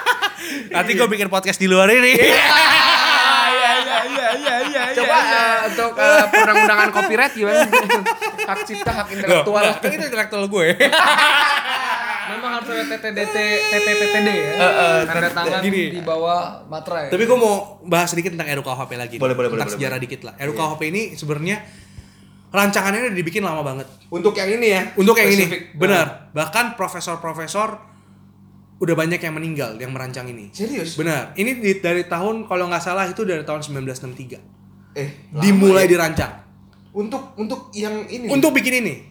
Nanti gue bikin podcast di luar ini. Iya iya iya iya iya. Coba eh, untuk eh, perundang-undangan copyright gimana? hak cipta, hak intelektual. kan itu intelektual gue. Memang harus ada TTDT TTPTD ya. Tanda tangan Gini. di bawah materai. Tapi gue mau bahas sedikit tentang RUKHP lagi. Boleh, boleh, Tentang boleh, sejarah dikit lah. RUKHP ini sebenarnya rancangannya udah dibikin lama banget. untuk yang ini ya. Untuk yang ini, benar. Bahkan profesor-profesor udah banyak yang meninggal yang merancang ini. Serius? Benar. Ini di- dari tahun kalau nggak salah itu dari tahun 1963. Eh, lama Dimulai ya. dirancang. untuk untuk yang ini. Untuk bikin ini.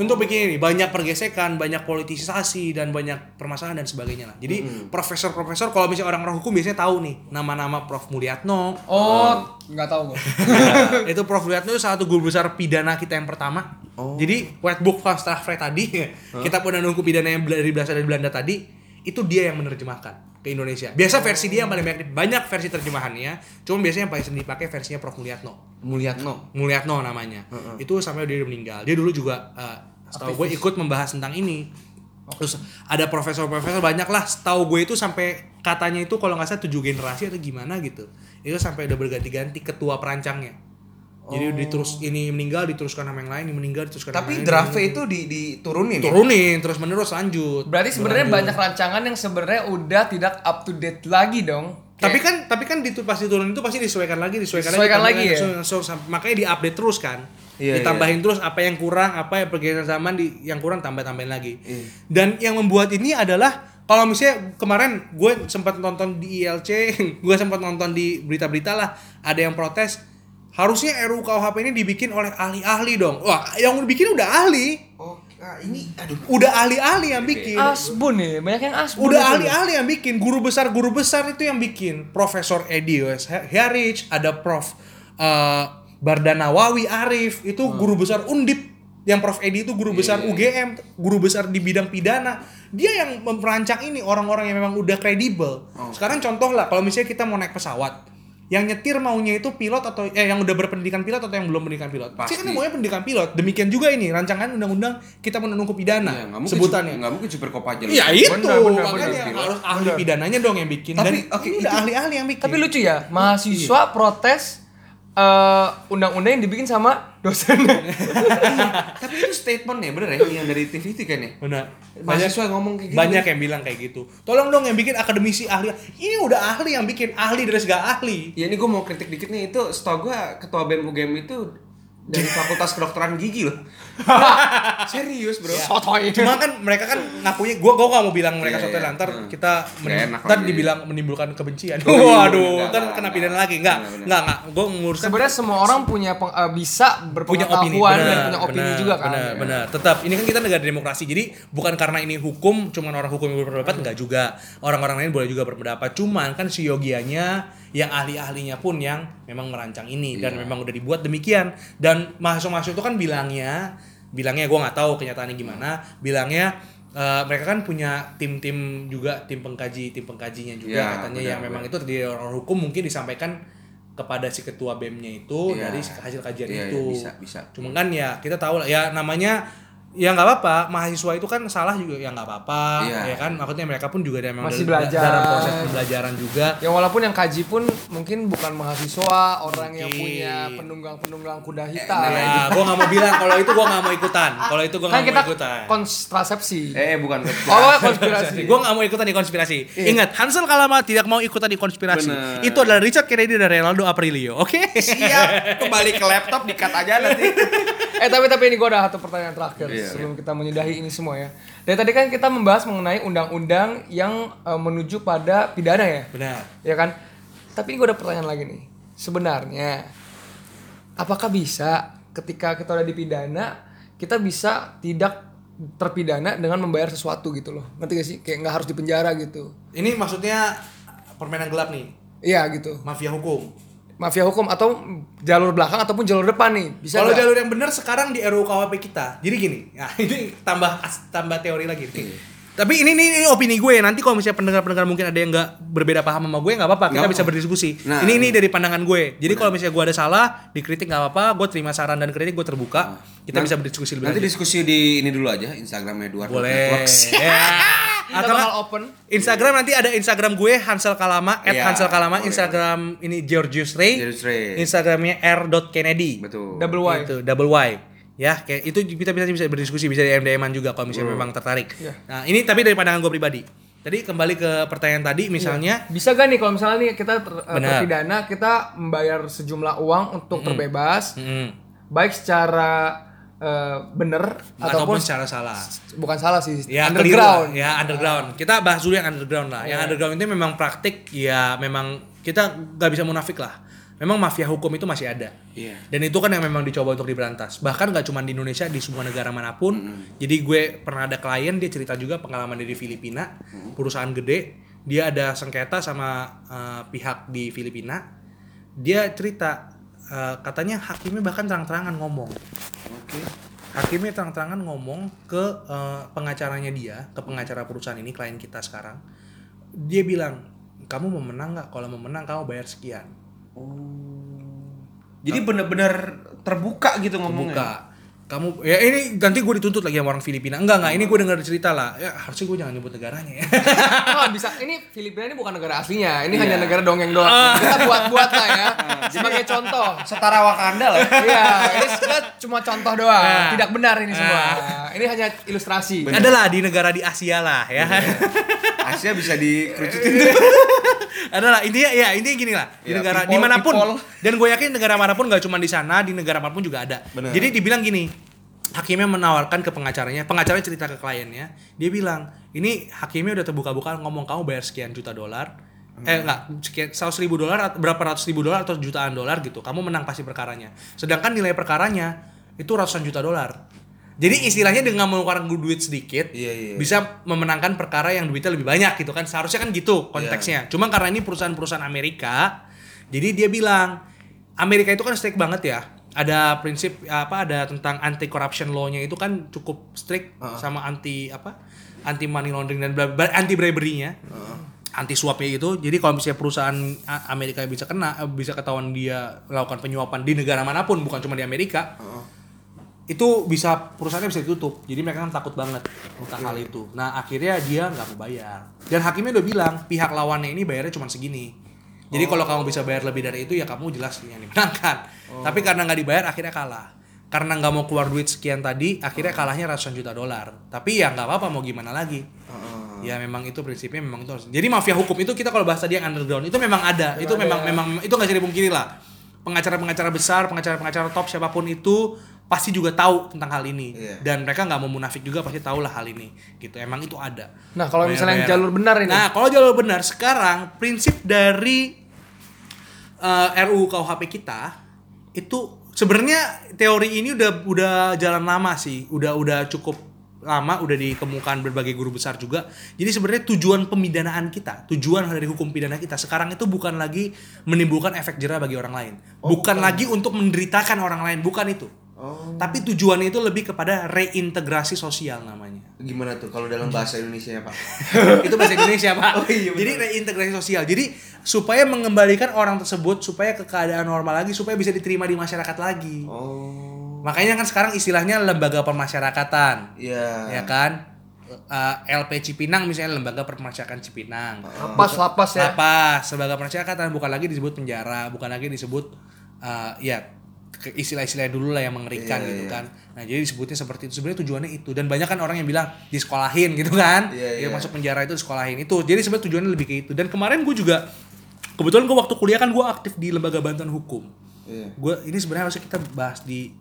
Untuk bikin ini banyak pergesekan, banyak politisasi dan banyak permasalahan dan sebagainya lah. Jadi profesor-profesor kalau misalnya orang orang hukum biasanya tahu nih nama-nama Prof Mulyatno. Oh, nggak tahu gue. itu Prof Mulyatno itu salah satu guru besar pidana kita yang pertama. Jadi white book van Strafrecht tadi, kita pernah nunggu pidana yang dari berasal dari Belanda tadi, itu dia yang menerjemahkan ke Indonesia. Biasa versi dia yang paling banyak banyak versi terjemahannya, cuma biasanya yang paling sering dipakai versinya Prof Mulyatno. Mulyatno. Mulyatno namanya. Itu sampai dia meninggal. Dia dulu juga uh, setahu gue ikut membahas tentang ini. Terus ada profesor-profesor banyak lah. Setahu gue itu sampai katanya itu kalau nggak salah tujuh generasi atau gimana gitu. Itu sampai udah berganti-ganti ketua perancangnya. Jadi diterus ini meninggal diteruskan sama yang lain, ini meninggal diteruskan sama Tapi yang lain, draftnya ini itu di diturunin. ya? turunin terus menerus lanjut. Berarti sebenarnya banyak rancangan yang sebenarnya udah tidak up to date lagi dong. tapi Kayak- kan tapi kan di pasti turun itu pasti disesuaikan lagi disesuaikan, Disesuaikan lagi, lagi ya? so- so- makanya diupdate terus kan Iya, ditambahin terus apa yang kurang apa yang pergeseran zaman di yang kurang tambah tambahin lagi Iya. dan yang membuat ini adalah kalau misalnya kemarin gue sempat nonton di ILC gue sempat nonton di berita-berita lah ada yang protes harusnya RUU KUHP ini dibikin oleh ahli-ahli dong wah yang bikin udah ahli Oh, ini aduh. udah ahli-ahli yang bikin Asbun nih, banyak yang asbun. Udah itu. ahli-ahli yang bikin, guru besar guru besar itu yang bikin. Profesor Edi Wes Harich, ada Prof eh, Bardanawawi Arif, itu guru besar Undip. Yang Prof Edi itu guru besar UGM, guru besar di bidang pidana. Dia yang merancang ini orang-orang yang memang udah kredibel. Sekarang contoh lah, kalau misalnya kita mau naik pesawat, yang nyetir maunya itu pilot atau eh yang udah berpendidikan pilot atau yang belum pendidikan pilot? Pasti kan maunya pendidikan pilot. Demikian juga ini rancangan undang-undang kita menunggu pidana Iya, nggak mungkin sebutannya. Nggak mungkin super kopaja. Iya itu Benar, benar, makanya benar. harus ahli pidananya dong yang bikin. Tapi, Dan oke, ini itu- udah ahli-ahli yang bikin. Tapi lucu ya, mahasiswa protes eh, undang-undang yang dibikin sama dosennya. Tapi itu statement ya, bener ya? Yang dari TV itu kan ya? benar. Mahasiswa yang ngomong kayak gitu. Banyak yang bilang kayak gitu. Tolong dong yang bikin akademisi ahli. Ini udah ahli yang bikin ahli dari segala ahli. Ya ini gue mau kritik dikit nih, itu setahu gue ketua BEM UGM itu dari Fakultas Kedokteran Gigi loh. Serius bro. Sotoy. Cuma kan mereka kan ngakunya gua gua gak mau bilang mereka Iya, sotoy iya. lah. Ntar Hmm. kita enak ntar dibilang menimbulkan kebencian. Oh, iya, Waduh, ntar kena pidana lagi. Enggak, enggak, enggak. Gua menguruskan Sebenarnya semua orang punya peng- eh, bisa punya opini dan benar, punya opini benar, juga kan. benar benar tetap ini kan kita negara demokrasi jadi bukan karena ini hukum cuman orang hukum yang berpendapat enggak juga orang-orang lain boleh juga berpendapat cuman kan si yogianya yang ahli-ahlinya pun yang memang merancang ini dan Iya. memang udah dibuat demikian dan mahasiswa-mahasiswa itu kan bilangnya bilangnya gue nggak tahu kenyataannya gimana bilangnya eh, mereka kan punya tim-tim juga tim pengkaji tim pengkajinya juga Iya, katanya benar, yang memang benar. itu dari orang hukum mungkin disampaikan kepada si ketua BEM-nya itu Iya. dari hasil kajian iya, itu bisa, bisa. Cuma kan ya kita tahu lah ya namanya ya nggak apa-apa mahasiswa itu kan salah juga ya nggak apa-apa Iya. ya kan maksudnya mereka pun juga ada memang Masih dalam- belajar. dalam proses pembelajaran juga Ya walaupun yang kaji pun mungkin bukan mahasiswa, orang yang Mungkin. punya penunggang-penunggang kuda hitam. nah gue nggak mau bilang kalau itu gue nggak mau ikutan kalau itu gue kan nggak mau ikutan kontrasepsi. Eh bukan Oh, konspirasi. gue gak mau ikutan di konspirasi. Ingat, Hansel Kalama tidak mau ikutan di konspirasi. Bener. Itu adalah Richard Kennedy dan Ronaldo Aprilio, oke? Siap. Kembali ke laptop dikat aja nanti. Eh tapi tapi ini gue ada satu pertanyaan terakhir Iya, sebelum kita menyudahi ini semua ya. Dari tadi kan kita membahas mengenai undang-undang yang eh, menuju pada pidana ya, Benar. ya kan? Tapi gue ada pertanyaan lagi nih. Sebenarnya apakah bisa ketika kita udah dipidana kita bisa tidak terpidana dengan membayar sesuatu gitu loh? Ngerti gak sih? Kayak nggak harus dipenjara gitu. Ini maksudnya permainan gelap nih, Iya gitu. mafia hukum. Mafia hukum atau jalur belakang ataupun jalur depan nih. Bisa Kalau jalur yang benar sekarang di RUU KUHP kita. Jadi gini, nah ini tambah tambah teori lagi. nih. Tapi ini, ini ini opini gue. Nanti kalau misalnya pendengar-pendengar mungkin ada yang nggak berbeda paham sama gue nggak apa-apa. Kita Nggak bisa berdiskusi. Nah. ini ini dari pandangan gue. Jadi kalau misalnya gue ada salah, dikritik nggak apa-apa. Gue terima saran dan kritik, gue terbuka. Kita Nanti- bisa berdiskusi lebih Nanti lanjut. diskusi di ini dulu aja Instagram Edward Boleh. Kita Atau bakal nggak, open. Instagram nanti ada Instagram gue Hansel Kalama, at Iya, Hansel Kalama, boleh. Instagram ini Georgius Ray, Georgius Ray. Instagramnya r.kennedy, Betul. Double Y. Itu double Y. Ya, kayak itu kita bisa bisa berdiskusi bisa di MDM-an juga kalau misalnya memang tertarik. Iya. Nah, ini tapi dari pandangan gue pribadi. Tadi kembali ke pertanyaan tadi misalnya Bisa gak nih kalau misalnya nih kita ter- eh, Benar. terpidana kita membayar sejumlah uang untuk terbebas mm, baik secara eh, bener ataupun ataupun secara salah. bukan salah sih Ya, keliru underground. Ya, underground. Kita bahas dulu yang underground lah. Yang underground itu memang praktik ya memang kita nggak bisa munafik lah. Memang mafia hukum itu masih ada. Iya. Dan itu kan yang memang dicoba untuk diberantas. Bahkan gak cuma di Indonesia, di semua negara mana pun. Jadi gue pernah ada klien, dia cerita juga pengalaman dari Filipina, perusahaan gede. Dia ada sengketa sama eh, pihak di Filipina. Dia cerita, eh, katanya hakimnya bahkan terang-terangan ngomong. Oke. Hakimnya terang-terangan ngomong ke eh, pengacaranya dia, ke pengacara perusahaan ini, klien kita sekarang. Dia bilang, kamu mau menang nggak? Kalau mau menang, kamu bayar sekian. Jadi bener-bener terbuka gitu ngomongnya. buka kamu ya ini nanti gue dituntut lagi sama orang Filipina enggak enggak ini gue dengar cerita lah ya harusnya gue jangan nyebut negaranya ya Oh, bisa ini Filipina ini bukan negara aslinya, ini Iya. hanya negara dongeng doang. Ah. Kita buat-buat lah ya. Sebagai contoh. Setara Wakanda lah. Iya, ini kita cuma contoh doang. Nah. Tidak benar ini semua. Ah. Ini hanya ilustrasi. adalah di negara di Asia lah ya Asia bisa dikerucutin. adalah intinya ya intinya gini lah. Di Ya, negara people, di mana pun. people. dan gue yakin negara mana pun gak cuma di sana di negara mana pun juga ada. Bener. jadi dibilang gini hakimnya menawarkan ke pengacaranya pengacaranya cerita ke kliennya. Dia bilang ini hakimnya udah terbuka-buka ngomong kamu bayar sekian juta dolar. Eh enggak sekian seratus ribu dolar berapa ratus ribu dolar atau jutaan dolar gitu. Kamu menang pasti perkaranya. Sedangkan nilai perkaranya itu ratusan juta dolar jadi istilahnya dengan mengeluarkan duit sedikit Iya, iya. bisa memenangkan perkara yang duitnya lebih banyak gitu kan. Seharusnya kan gitu konteksnya. Cuma karena ini perusahaan-perusahaan Amerika jadi dia bilang Amerika itu kan strict banget ya. Ada prinsip apa ada tentang anti corruption law-nya itu kan cukup strict sama anti apa anti money laundering dan anti bribery-nya anti suapnya itu. Jadi kalau misalnya perusahaan Amerika bisa kena eh, bisa ketahuan dia melakukan penyuapan di negara mana pun bukan cuma di Amerika itu bisa perusahaannya bisa ditutup. Jadi mereka kan takut banget tentang hal itu. Nah akhirnya dia nggak mau bayar. Dan hakimnya udah bilang pihak lawannya ini bayarnya cuma segini. Jadi kalau kamu bisa bayar lebih dari itu ya kamu jelas yang dimenangkan tapi karena nggak dibayar akhirnya kalah. Karena nggak mau keluar duit sekian tadi akhirnya kalahnya ratusan juta dolar. Tapi ya nggak apa-apa mau gimana lagi? Ya memang itu prinsipnya memang itu harus. Jadi mafia hukum itu kita kalau bahas tadi yang underground itu memang ada. Itu memang memang itu nggak bisa dipungkiri lah. Pengacara-pengacara besar pengacara-pengacara top siapa pun itu pasti juga tahu tentang hal ini. Iya. dan mereka nggak mau munafik juga pasti tahu lah hal ini gitu. Emang itu ada. Nah, kalau misalnya yang jalur benar ini. nah kalau jalur benar sekarang prinsip dari eh, RUU KUHP kita itu sebenarnya teori ini udah udah jalan lama sih. Udah udah cukup lama udah dikemukakan berbagai guru besar juga. Jadi sebenarnya tujuan pemidanaan kita tujuan dari hukum pidana kita sekarang itu bukan lagi menimbulkan efek jerah bagi orang lain. Bukan. lagi untuk menderitakan orang lain bukan itu Oh. tapi tujuannya itu lebih kepada reintegrasi sosial namanya Gimana tuh kalau dalam bahasa Indonesia ya, Pak? itu bahasa Indonesia pak. Oh iya. Jadi reintegrasi sosial. Jadi supaya mengembalikan orang tersebut supaya ke keadaan normal lagi, supaya bisa diterima di masyarakat lagi. Oh. Makanya kan sekarang istilahnya lembaga pemasyarakatan. Iya. Ya kan? Eh, LP Cipinang misalnya lembaga pemasyarakatan Cipinang. Lapas, lapas ya. Apa sebagai pemasyarakatan bukan lagi disebut penjara, bukan lagi disebut eh, ya istilah-istilah dulu lah yang mengerikan Iya, gitu iya. kan. Nah, jadi disebutnya seperti itu. Sebenarnya tujuannya itu dan banyak kan orang yang bilang disekolahin gitu kan. Dia iya. masuk penjara itu disekolahin itu. Jadi sebenarnya tujuannya lebih ke itu. Dan kemarin gue juga kebetulan gue waktu kuliah kan gue aktif di lembaga bantuan hukum. Iya. Gue ini sebenarnya harusnya kita bahas di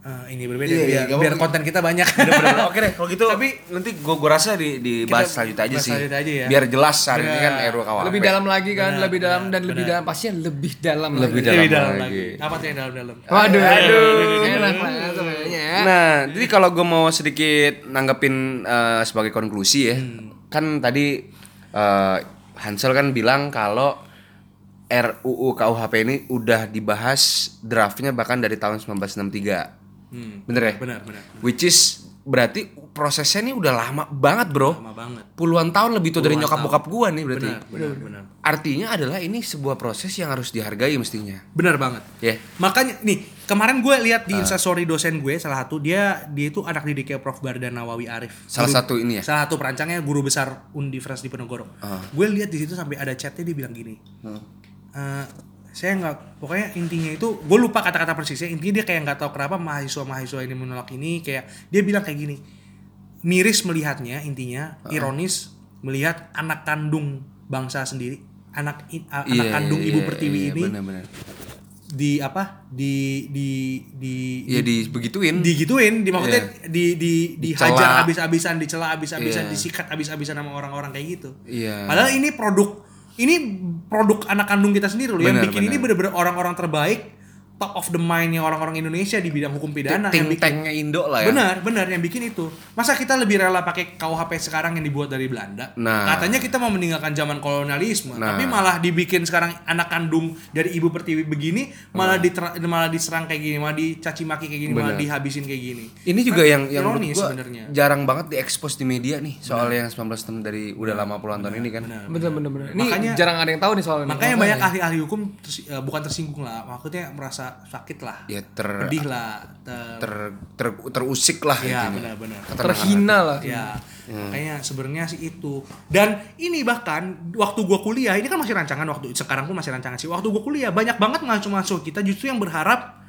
eh, ini berbeda Iya, iya, biar, biar apa-apa. konten kita banyak. Bener-bener. Oke deh, kalau gitu Tapi nanti gua gua rasa di dibahas Kita selanjutnya aja bahas sih. selanjutnya aja ya. Biar jelas hari ini Bener. kan RUU KUHP. Lebih dalam lagi kan, Benar, lebih dalam benar, dan lebih benar. dalam pastinya lebih dalam Lebih lagi. dalam Lebih dalam lagi. lagi. Apa tuh yang dalam-dalam? Waduh, aduh, enak banget kayaknya. Nah, jadi kalau gue mau sedikit nanggepin eh, sebagai konklusi ya, kan tadi eh, Hansel kan bilang kalau RUU KUHP ini udah dibahas draftnya bahkan dari tahun 1963. Hmm. Bener ya? Benar, benar. Which is berarti prosesnya ini udah lama banget bro. Lama banget. Puluhan tahun lebih tuh dari nyokap bokap gua nih berarti. Benar, benar, benar. Artinya adalah ini sebuah proses yang harus dihargai mestinya. Benar banget. Ya. Makanya nih, kemarin gue lihat di instastory dosen gue salah satu dia dia itu anak didiknya Prof Bardan Nawawi Arif. Salah Guru- satu ini ya? Salah satu perancangnya guru besar Universitas Diponegoro. Ah. Gue lihat di situ sampai ada chatnya dia bilang gini. "Eh, saya nggak pokoknya intinya itu gue lupa kata-kata persisnya intinya dia kayak nggak tahu kenapa mahasiswa mahasiswa ini menolak ini kayak dia bilang kayak gini miris melihatnya intinya Ah. ironis melihat anak kandung bangsa sendiri anak a- anak Iya, kandung iya, ibu pertiwi iya, ini benar-benar. di apa di di di Ya dibegituin. digituin di maksudnya di di Dicela. dihajar habis-habisan dicela habis-habisan Iya. disikat habis-habisan sama orang-orang kayak gitu Iya. padahal ini produk ini produk anak kandung kita sendiri loh yang Benar, bikin ini benar. bener-bener orang-orang terbaik top of the mind-nya orang-orang Indonesia di bidang hukum pidana yang Think bikin tanknya Indo lah ya. Benar, benar yang bikin itu. Masa kita lebih rela pakai KUHP sekarang yang dibuat dari Belanda? Nah. Katanya kita mau meninggalkan zaman kolonialisme, Nah. tapi malah dibikin sekarang anak kandung dari ibu pertiwi begini malah diter- malah diserang kayak gini, malah dicaci maki kayak gini, malah Benar. dihabisin kayak gini. Ini juga yang yang ironis gua sebenarnya. jarang banget diekspos di media nih soal yang 19 tahun dari udah lama puluhan tahun ini kan. Bener bener bener. Ini Makanya- jarang ada yang tahu nih soal ini. Makanya banyak ahli-ahli hukum tersi- eh, bukan tersinggung lah, maksudnya merasa sakit lah, Ya ter pedih lah, ter, ter, ter- terusik lah ya benar-benar. terhina lah. Ya, makanya sebenarnya sih itu. Dan ini bahkan waktu gua kuliah, ini kan masih rancangan waktu sekarang pun masih rancangan sih. Waktu gua kuliah banyak banget mahasiswa kita justru yang berharap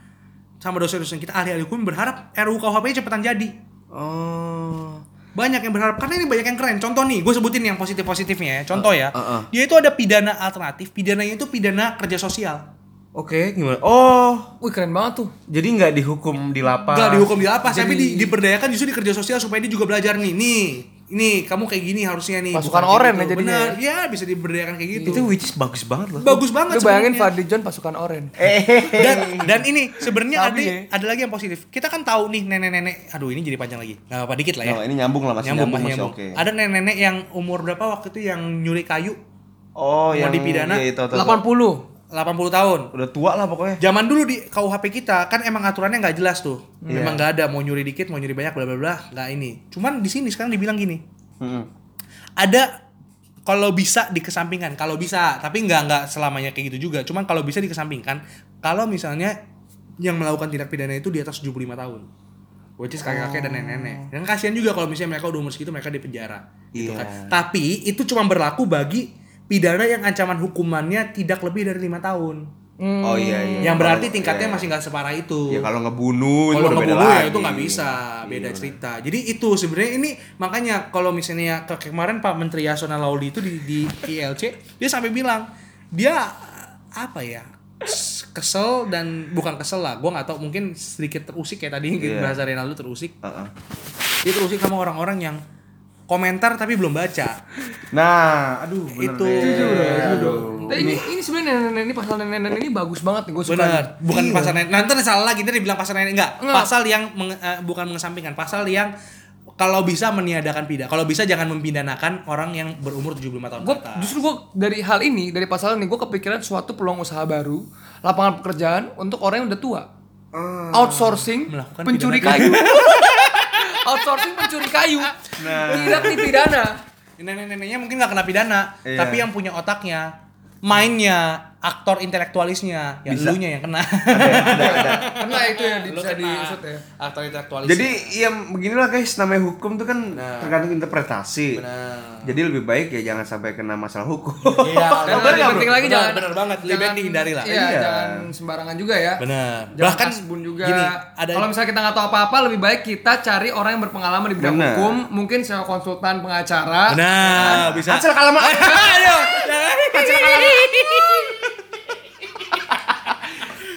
sama dosen-dosen kita ahli-ahli hukum berharap RUU KUHP cepetan jadi. Oh. Banyak yang berharap karena ini banyak yang keren. Contoh nih, gue sebutin yang positif-positifnya ya. Contoh ya. uh, uh. Dia itu ada pidana alternatif, pidananya itu pidana kerja sosial. Oke, gimana? Oh, Wih keren banget tuh. jadi nggak dihukum di lapas. Gak dihukum di lapas, tapi di, diberdayakan justru di kerja sosial supaya dia juga belajar nih. Nih, ini kamu kayak gini harusnya nih. Pasukan oren gitu. ya jadinya Bener, ya bisa diberdayakan kayak gitu. Itu which is bagus banget loh. bagus banget Lu bayangin. Fadli John pasukan oren. dan dan ini sebenarnya ada ya. ada lagi yang positif. Kita kan tahu nih nenek-nenek. Aduh, ini jadi panjang lagi. Nah, apa dikit lah ya. Oh, ini nyambung lah masih nyambung, nyambung, masih masih nyambung. oke. Ada nenek-nenek yang umur berapa waktu itu yang nyuri kayu Oh, Mau yang dipidana? iya, itu, itu, itu. 80. 80 tahun. Udah tua lah pokoknya. Zaman dulu di KUHP kita kan emang aturannya nggak jelas tuh. Iya. Memang nggak ada mau nyuri dikit, mau nyuri banyak, bla bla bla, nggak ini. Cuman di sini sekarang dibilang gini, Hmm. ada kalau bisa dikesampingkan, kalau bisa, tapi nggak nggak selamanya kayak gitu juga. Cuman kalau bisa dikesampingkan, kalau misalnya yang melakukan tindak pidana itu di atas 75 tahun. Which is kakek-kakek dan nenek-nenek. Dan kasihan juga kalau misalnya mereka udah umur segitu mereka di penjara. Gitu Iya. kan. Tapi itu cuma berlaku bagi pidana yang ancaman hukumannya tidak lebih dari lima tahun. Oh iya iya. Yang berarti Kalau- tingkatnya iya. masih nggak separah itu. Ya kalau ngebunuh itu kalau ngebunuh ya lagi. itu nggak bisa, beda Iya, cerita. Jadi itu sebenarnya ini makanya kalau misalnya ke kemarin Pak Menteri Yasona Lauli itu di, di ILC dia sampai bilang dia apa ya kesel dan bukan kesel lah, gua nggak tahu mungkin sedikit terusik kayak tadi Iya. bahasa Renaldo terusik. Heeh. Dia terusik sama orang-orang yang komentar tapi belum baca. Nah, aduh bener Itu. Jujur, Aduh. Nah, ini ini sebenarnya nenek-nenek ini pasal nenek-nenek ini bagus banget nih gue suka. Benar, nih. bukan Iya. pasal nenek. Nanti salah lagi, nanti dibilang pasal nenek enggak. Enggak. Pasal yang menge- eh, bukan mengesampingkan, pasal yang kalau bisa meniadakan pidana. Kalau bisa jangan mempidanakan orang yang berumur 75 tahun atas. justru gue dari hal ini dari pasal ini gue kepikiran suatu peluang usaha baru lapangan pekerjaan untuk orang yang udah tua. Outsourcing Melakukan pencuri kayu. Outsourcing pencuri kayu. Tidak dipidana. Nenek-neneknya mungkin nggak kena pidana, Iya. tapi yang punya otaknya, mainnya, aktor intelektualisnya, yang Bisa. yang kena. ada ada Karena itu yang bisa kena diusut ya. Aktor intelektualis. jadi ya beginilah guys namanya hukum tuh kan tergantung interpretasi Benar. jadi lebih baik ya jangan sampai kena masalah hukum Iya, benar lebih nggak, penting lagi Benar, jangan benar banget. Lebih baik jangan- dihindari lah. Iya, Iya. jangan sembarangan juga ya. Benar. Jangan Bahkan asbun juga. gini, ada Kalau misalnya kita nggak tahu apa-apa, lebih baik kita cari orang yang berpengalaman di bidang Benar. hukum, mungkin sewa konsultan pengacara. Benar, bisa. hasil kalamat Ayo,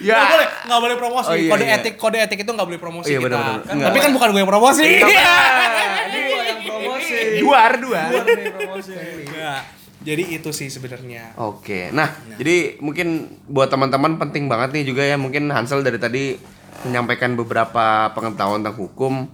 ya Nggak boleh, nggak boleh promosi. Oh, iya, kode iya. etik, kode etik itu nggak boleh promosi Iya, kita. benar, benar. Kan-. Tapi kan bukan gue yang promosi. Yang promosi. duar duar Gua nih promosi. Nggak. Jadi itu sih sebenarnya. Oke, nah, jadi mungkin buat teman-teman penting banget nih juga ya mungkin Hansel dari tadi menyampaikan beberapa pengetahuan tentang hukum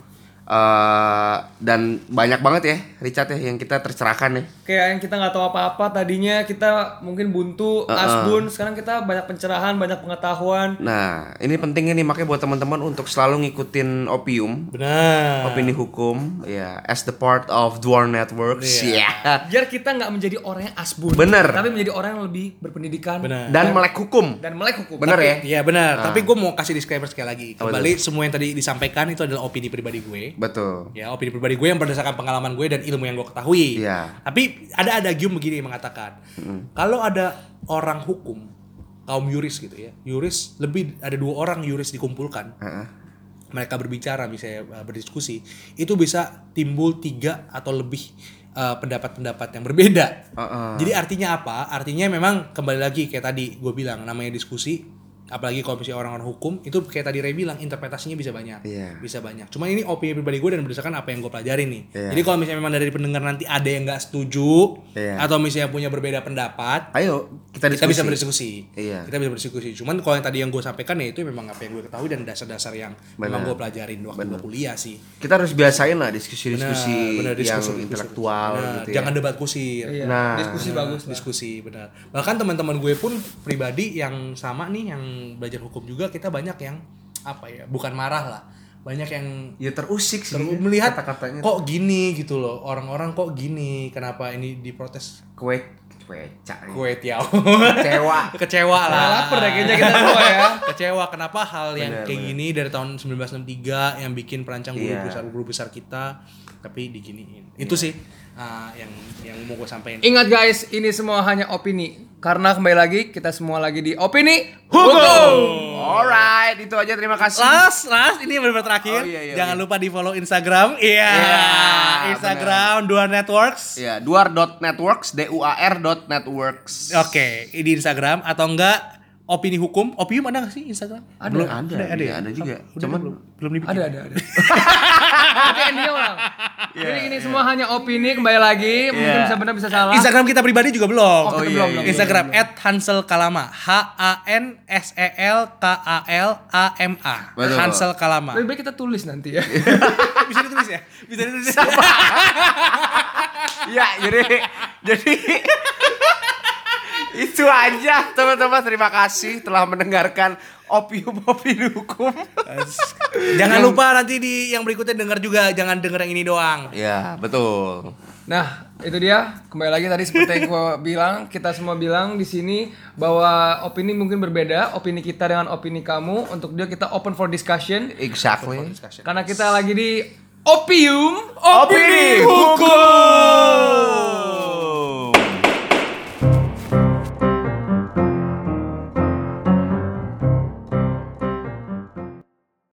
eh, dan banyak banget ya Richard ya yang kita tercerahkan ya. Kayak yang kita nggak tahu apa-apa tadinya kita mungkin buntu, asbun, sekarang kita banyak pencerahan, banyak pengetahuan. Nah, ini pentingnya nih makanya buat teman-teman untuk selalu ngikutin Opium, Benar. opini hukum, ya as the part of Dwarf Networks, ya. Biar kita nggak menjadi orang yang asbun. Bener. Tapi menjadi orang yang lebih berpendidikan. Benar. Dan melek hukum. Dan melek hukum. Bener ya? Iya benar. Tapi gue mau kasih disclaimer sekali lagi. Kembali semua yang tadi disampaikan itu adalah opini pribadi gue. Betul. Ya, opini pribadi gue yang berdasarkan pengalaman gue dan ilmu yang gue ketahui. Iya. Tapi ada ada gium begini yang mengatakan, kalau ada orang hukum, kaum yuris gitu ya, yuris lebih ada dua orang yuris dikumpulkan, Heeh. mereka berbicara misalnya uh, berdiskusi, itu bisa timbul tiga atau lebih uh, pendapat-pendapat yang berbeda. Heeh. Jadi artinya apa? Artinya memang kembali lagi kayak tadi gue bilang namanya diskusi apalagi kalau misalnya orang-orang hukum itu kayak tadi Ray bilang interpretasinya bisa banyak Iya. bisa banyak cuma ini opini pribadi gue dan berdasarkan apa yang gue pelajarin nih Iya. jadi kalau misalnya memang dari pendengar nanti ada yang nggak setuju Iya. atau misalnya punya berbeda pendapat Ayo kita kita bisa berdiskusi Iya. kita bisa berdiskusi cuman kalau yang tadi yang gue sampaikan ya itu memang apa yang gue ketahui dan dasar-dasar yang memang Benar. gue pelajarin waktu gue kuliah sih Kita harus biasain lah diskusi-diskusi yang diskusi, diskusi. intelektual Benar, gitu ya. jangan debat kusir Iya. Nah. diskusi bagus lah. diskusi benar bahkan teman-teman gue pun pribadi yang sama nih yang belajar hukum juga kita banyak yang apa ya bukan marah lah banyak yang Ya terusik sih. ter- melihat kata-katanya kok gini gitu loh orang-orang kok gini kenapa ini diprotes kue kue cak. gue tiaw Kecewa. kecewa lah lapar deh kayaknya kita semua ya. kecewa kenapa hal yang kayak benar. gini dari tahun 1963 yang bikin perancang guru Iya. besar guru besar kita tapi diginiin itu sih ah, yang yang mau gue sampaikan Ingat guys, ini semua hanya opini. Karena kembali lagi kita semua lagi di opini Alright, itu aja terima kasih. Last, last ini benar terakhir. Oh, iya, iya, Jangan iya. lupa di follow Instagram. Iya. Iya, Instagram Dua Networks. Ya, duar.networks, d u a r dot networks. Oke, di Instagram atau enggak opini hukum. Opium ada nggak sih Instagram? Ada. Belum Ada, ada, ada, iya, ya? ada juga. Udah Cuman belum belum dibikin. Ada, ada, ada. Tapi endingnya ulang. Jadi ini semua hanya opini kembali lagi. Mungkin Iya. bisa benar bisa salah. Instagram kita pribadi juga belum. Oh, kita iya, belum, iya, belum. Instagram @hansel kalama. H A N S E L K A L A M A. Betul. Hansel kalama. Lebih baik kita tulis nanti ya. Bisa ditulis ya? Bisa ditulis. ya, jadi jadi itu aja teman-teman terima kasih telah mendengarkan opium opini hukum. Jangan lupa nanti di yang berikutnya dengar juga, jangan denger yang ini doang. ya, betul. Nah, itu dia. Kembali lagi tadi seperti yang gua bilang, kita semua bilang di sini bahwa opini mungkin berbeda, opini kita dengan opini kamu. Untuk dia kita open for discussion Exactly. karena kita lagi di Opium Opini hukum.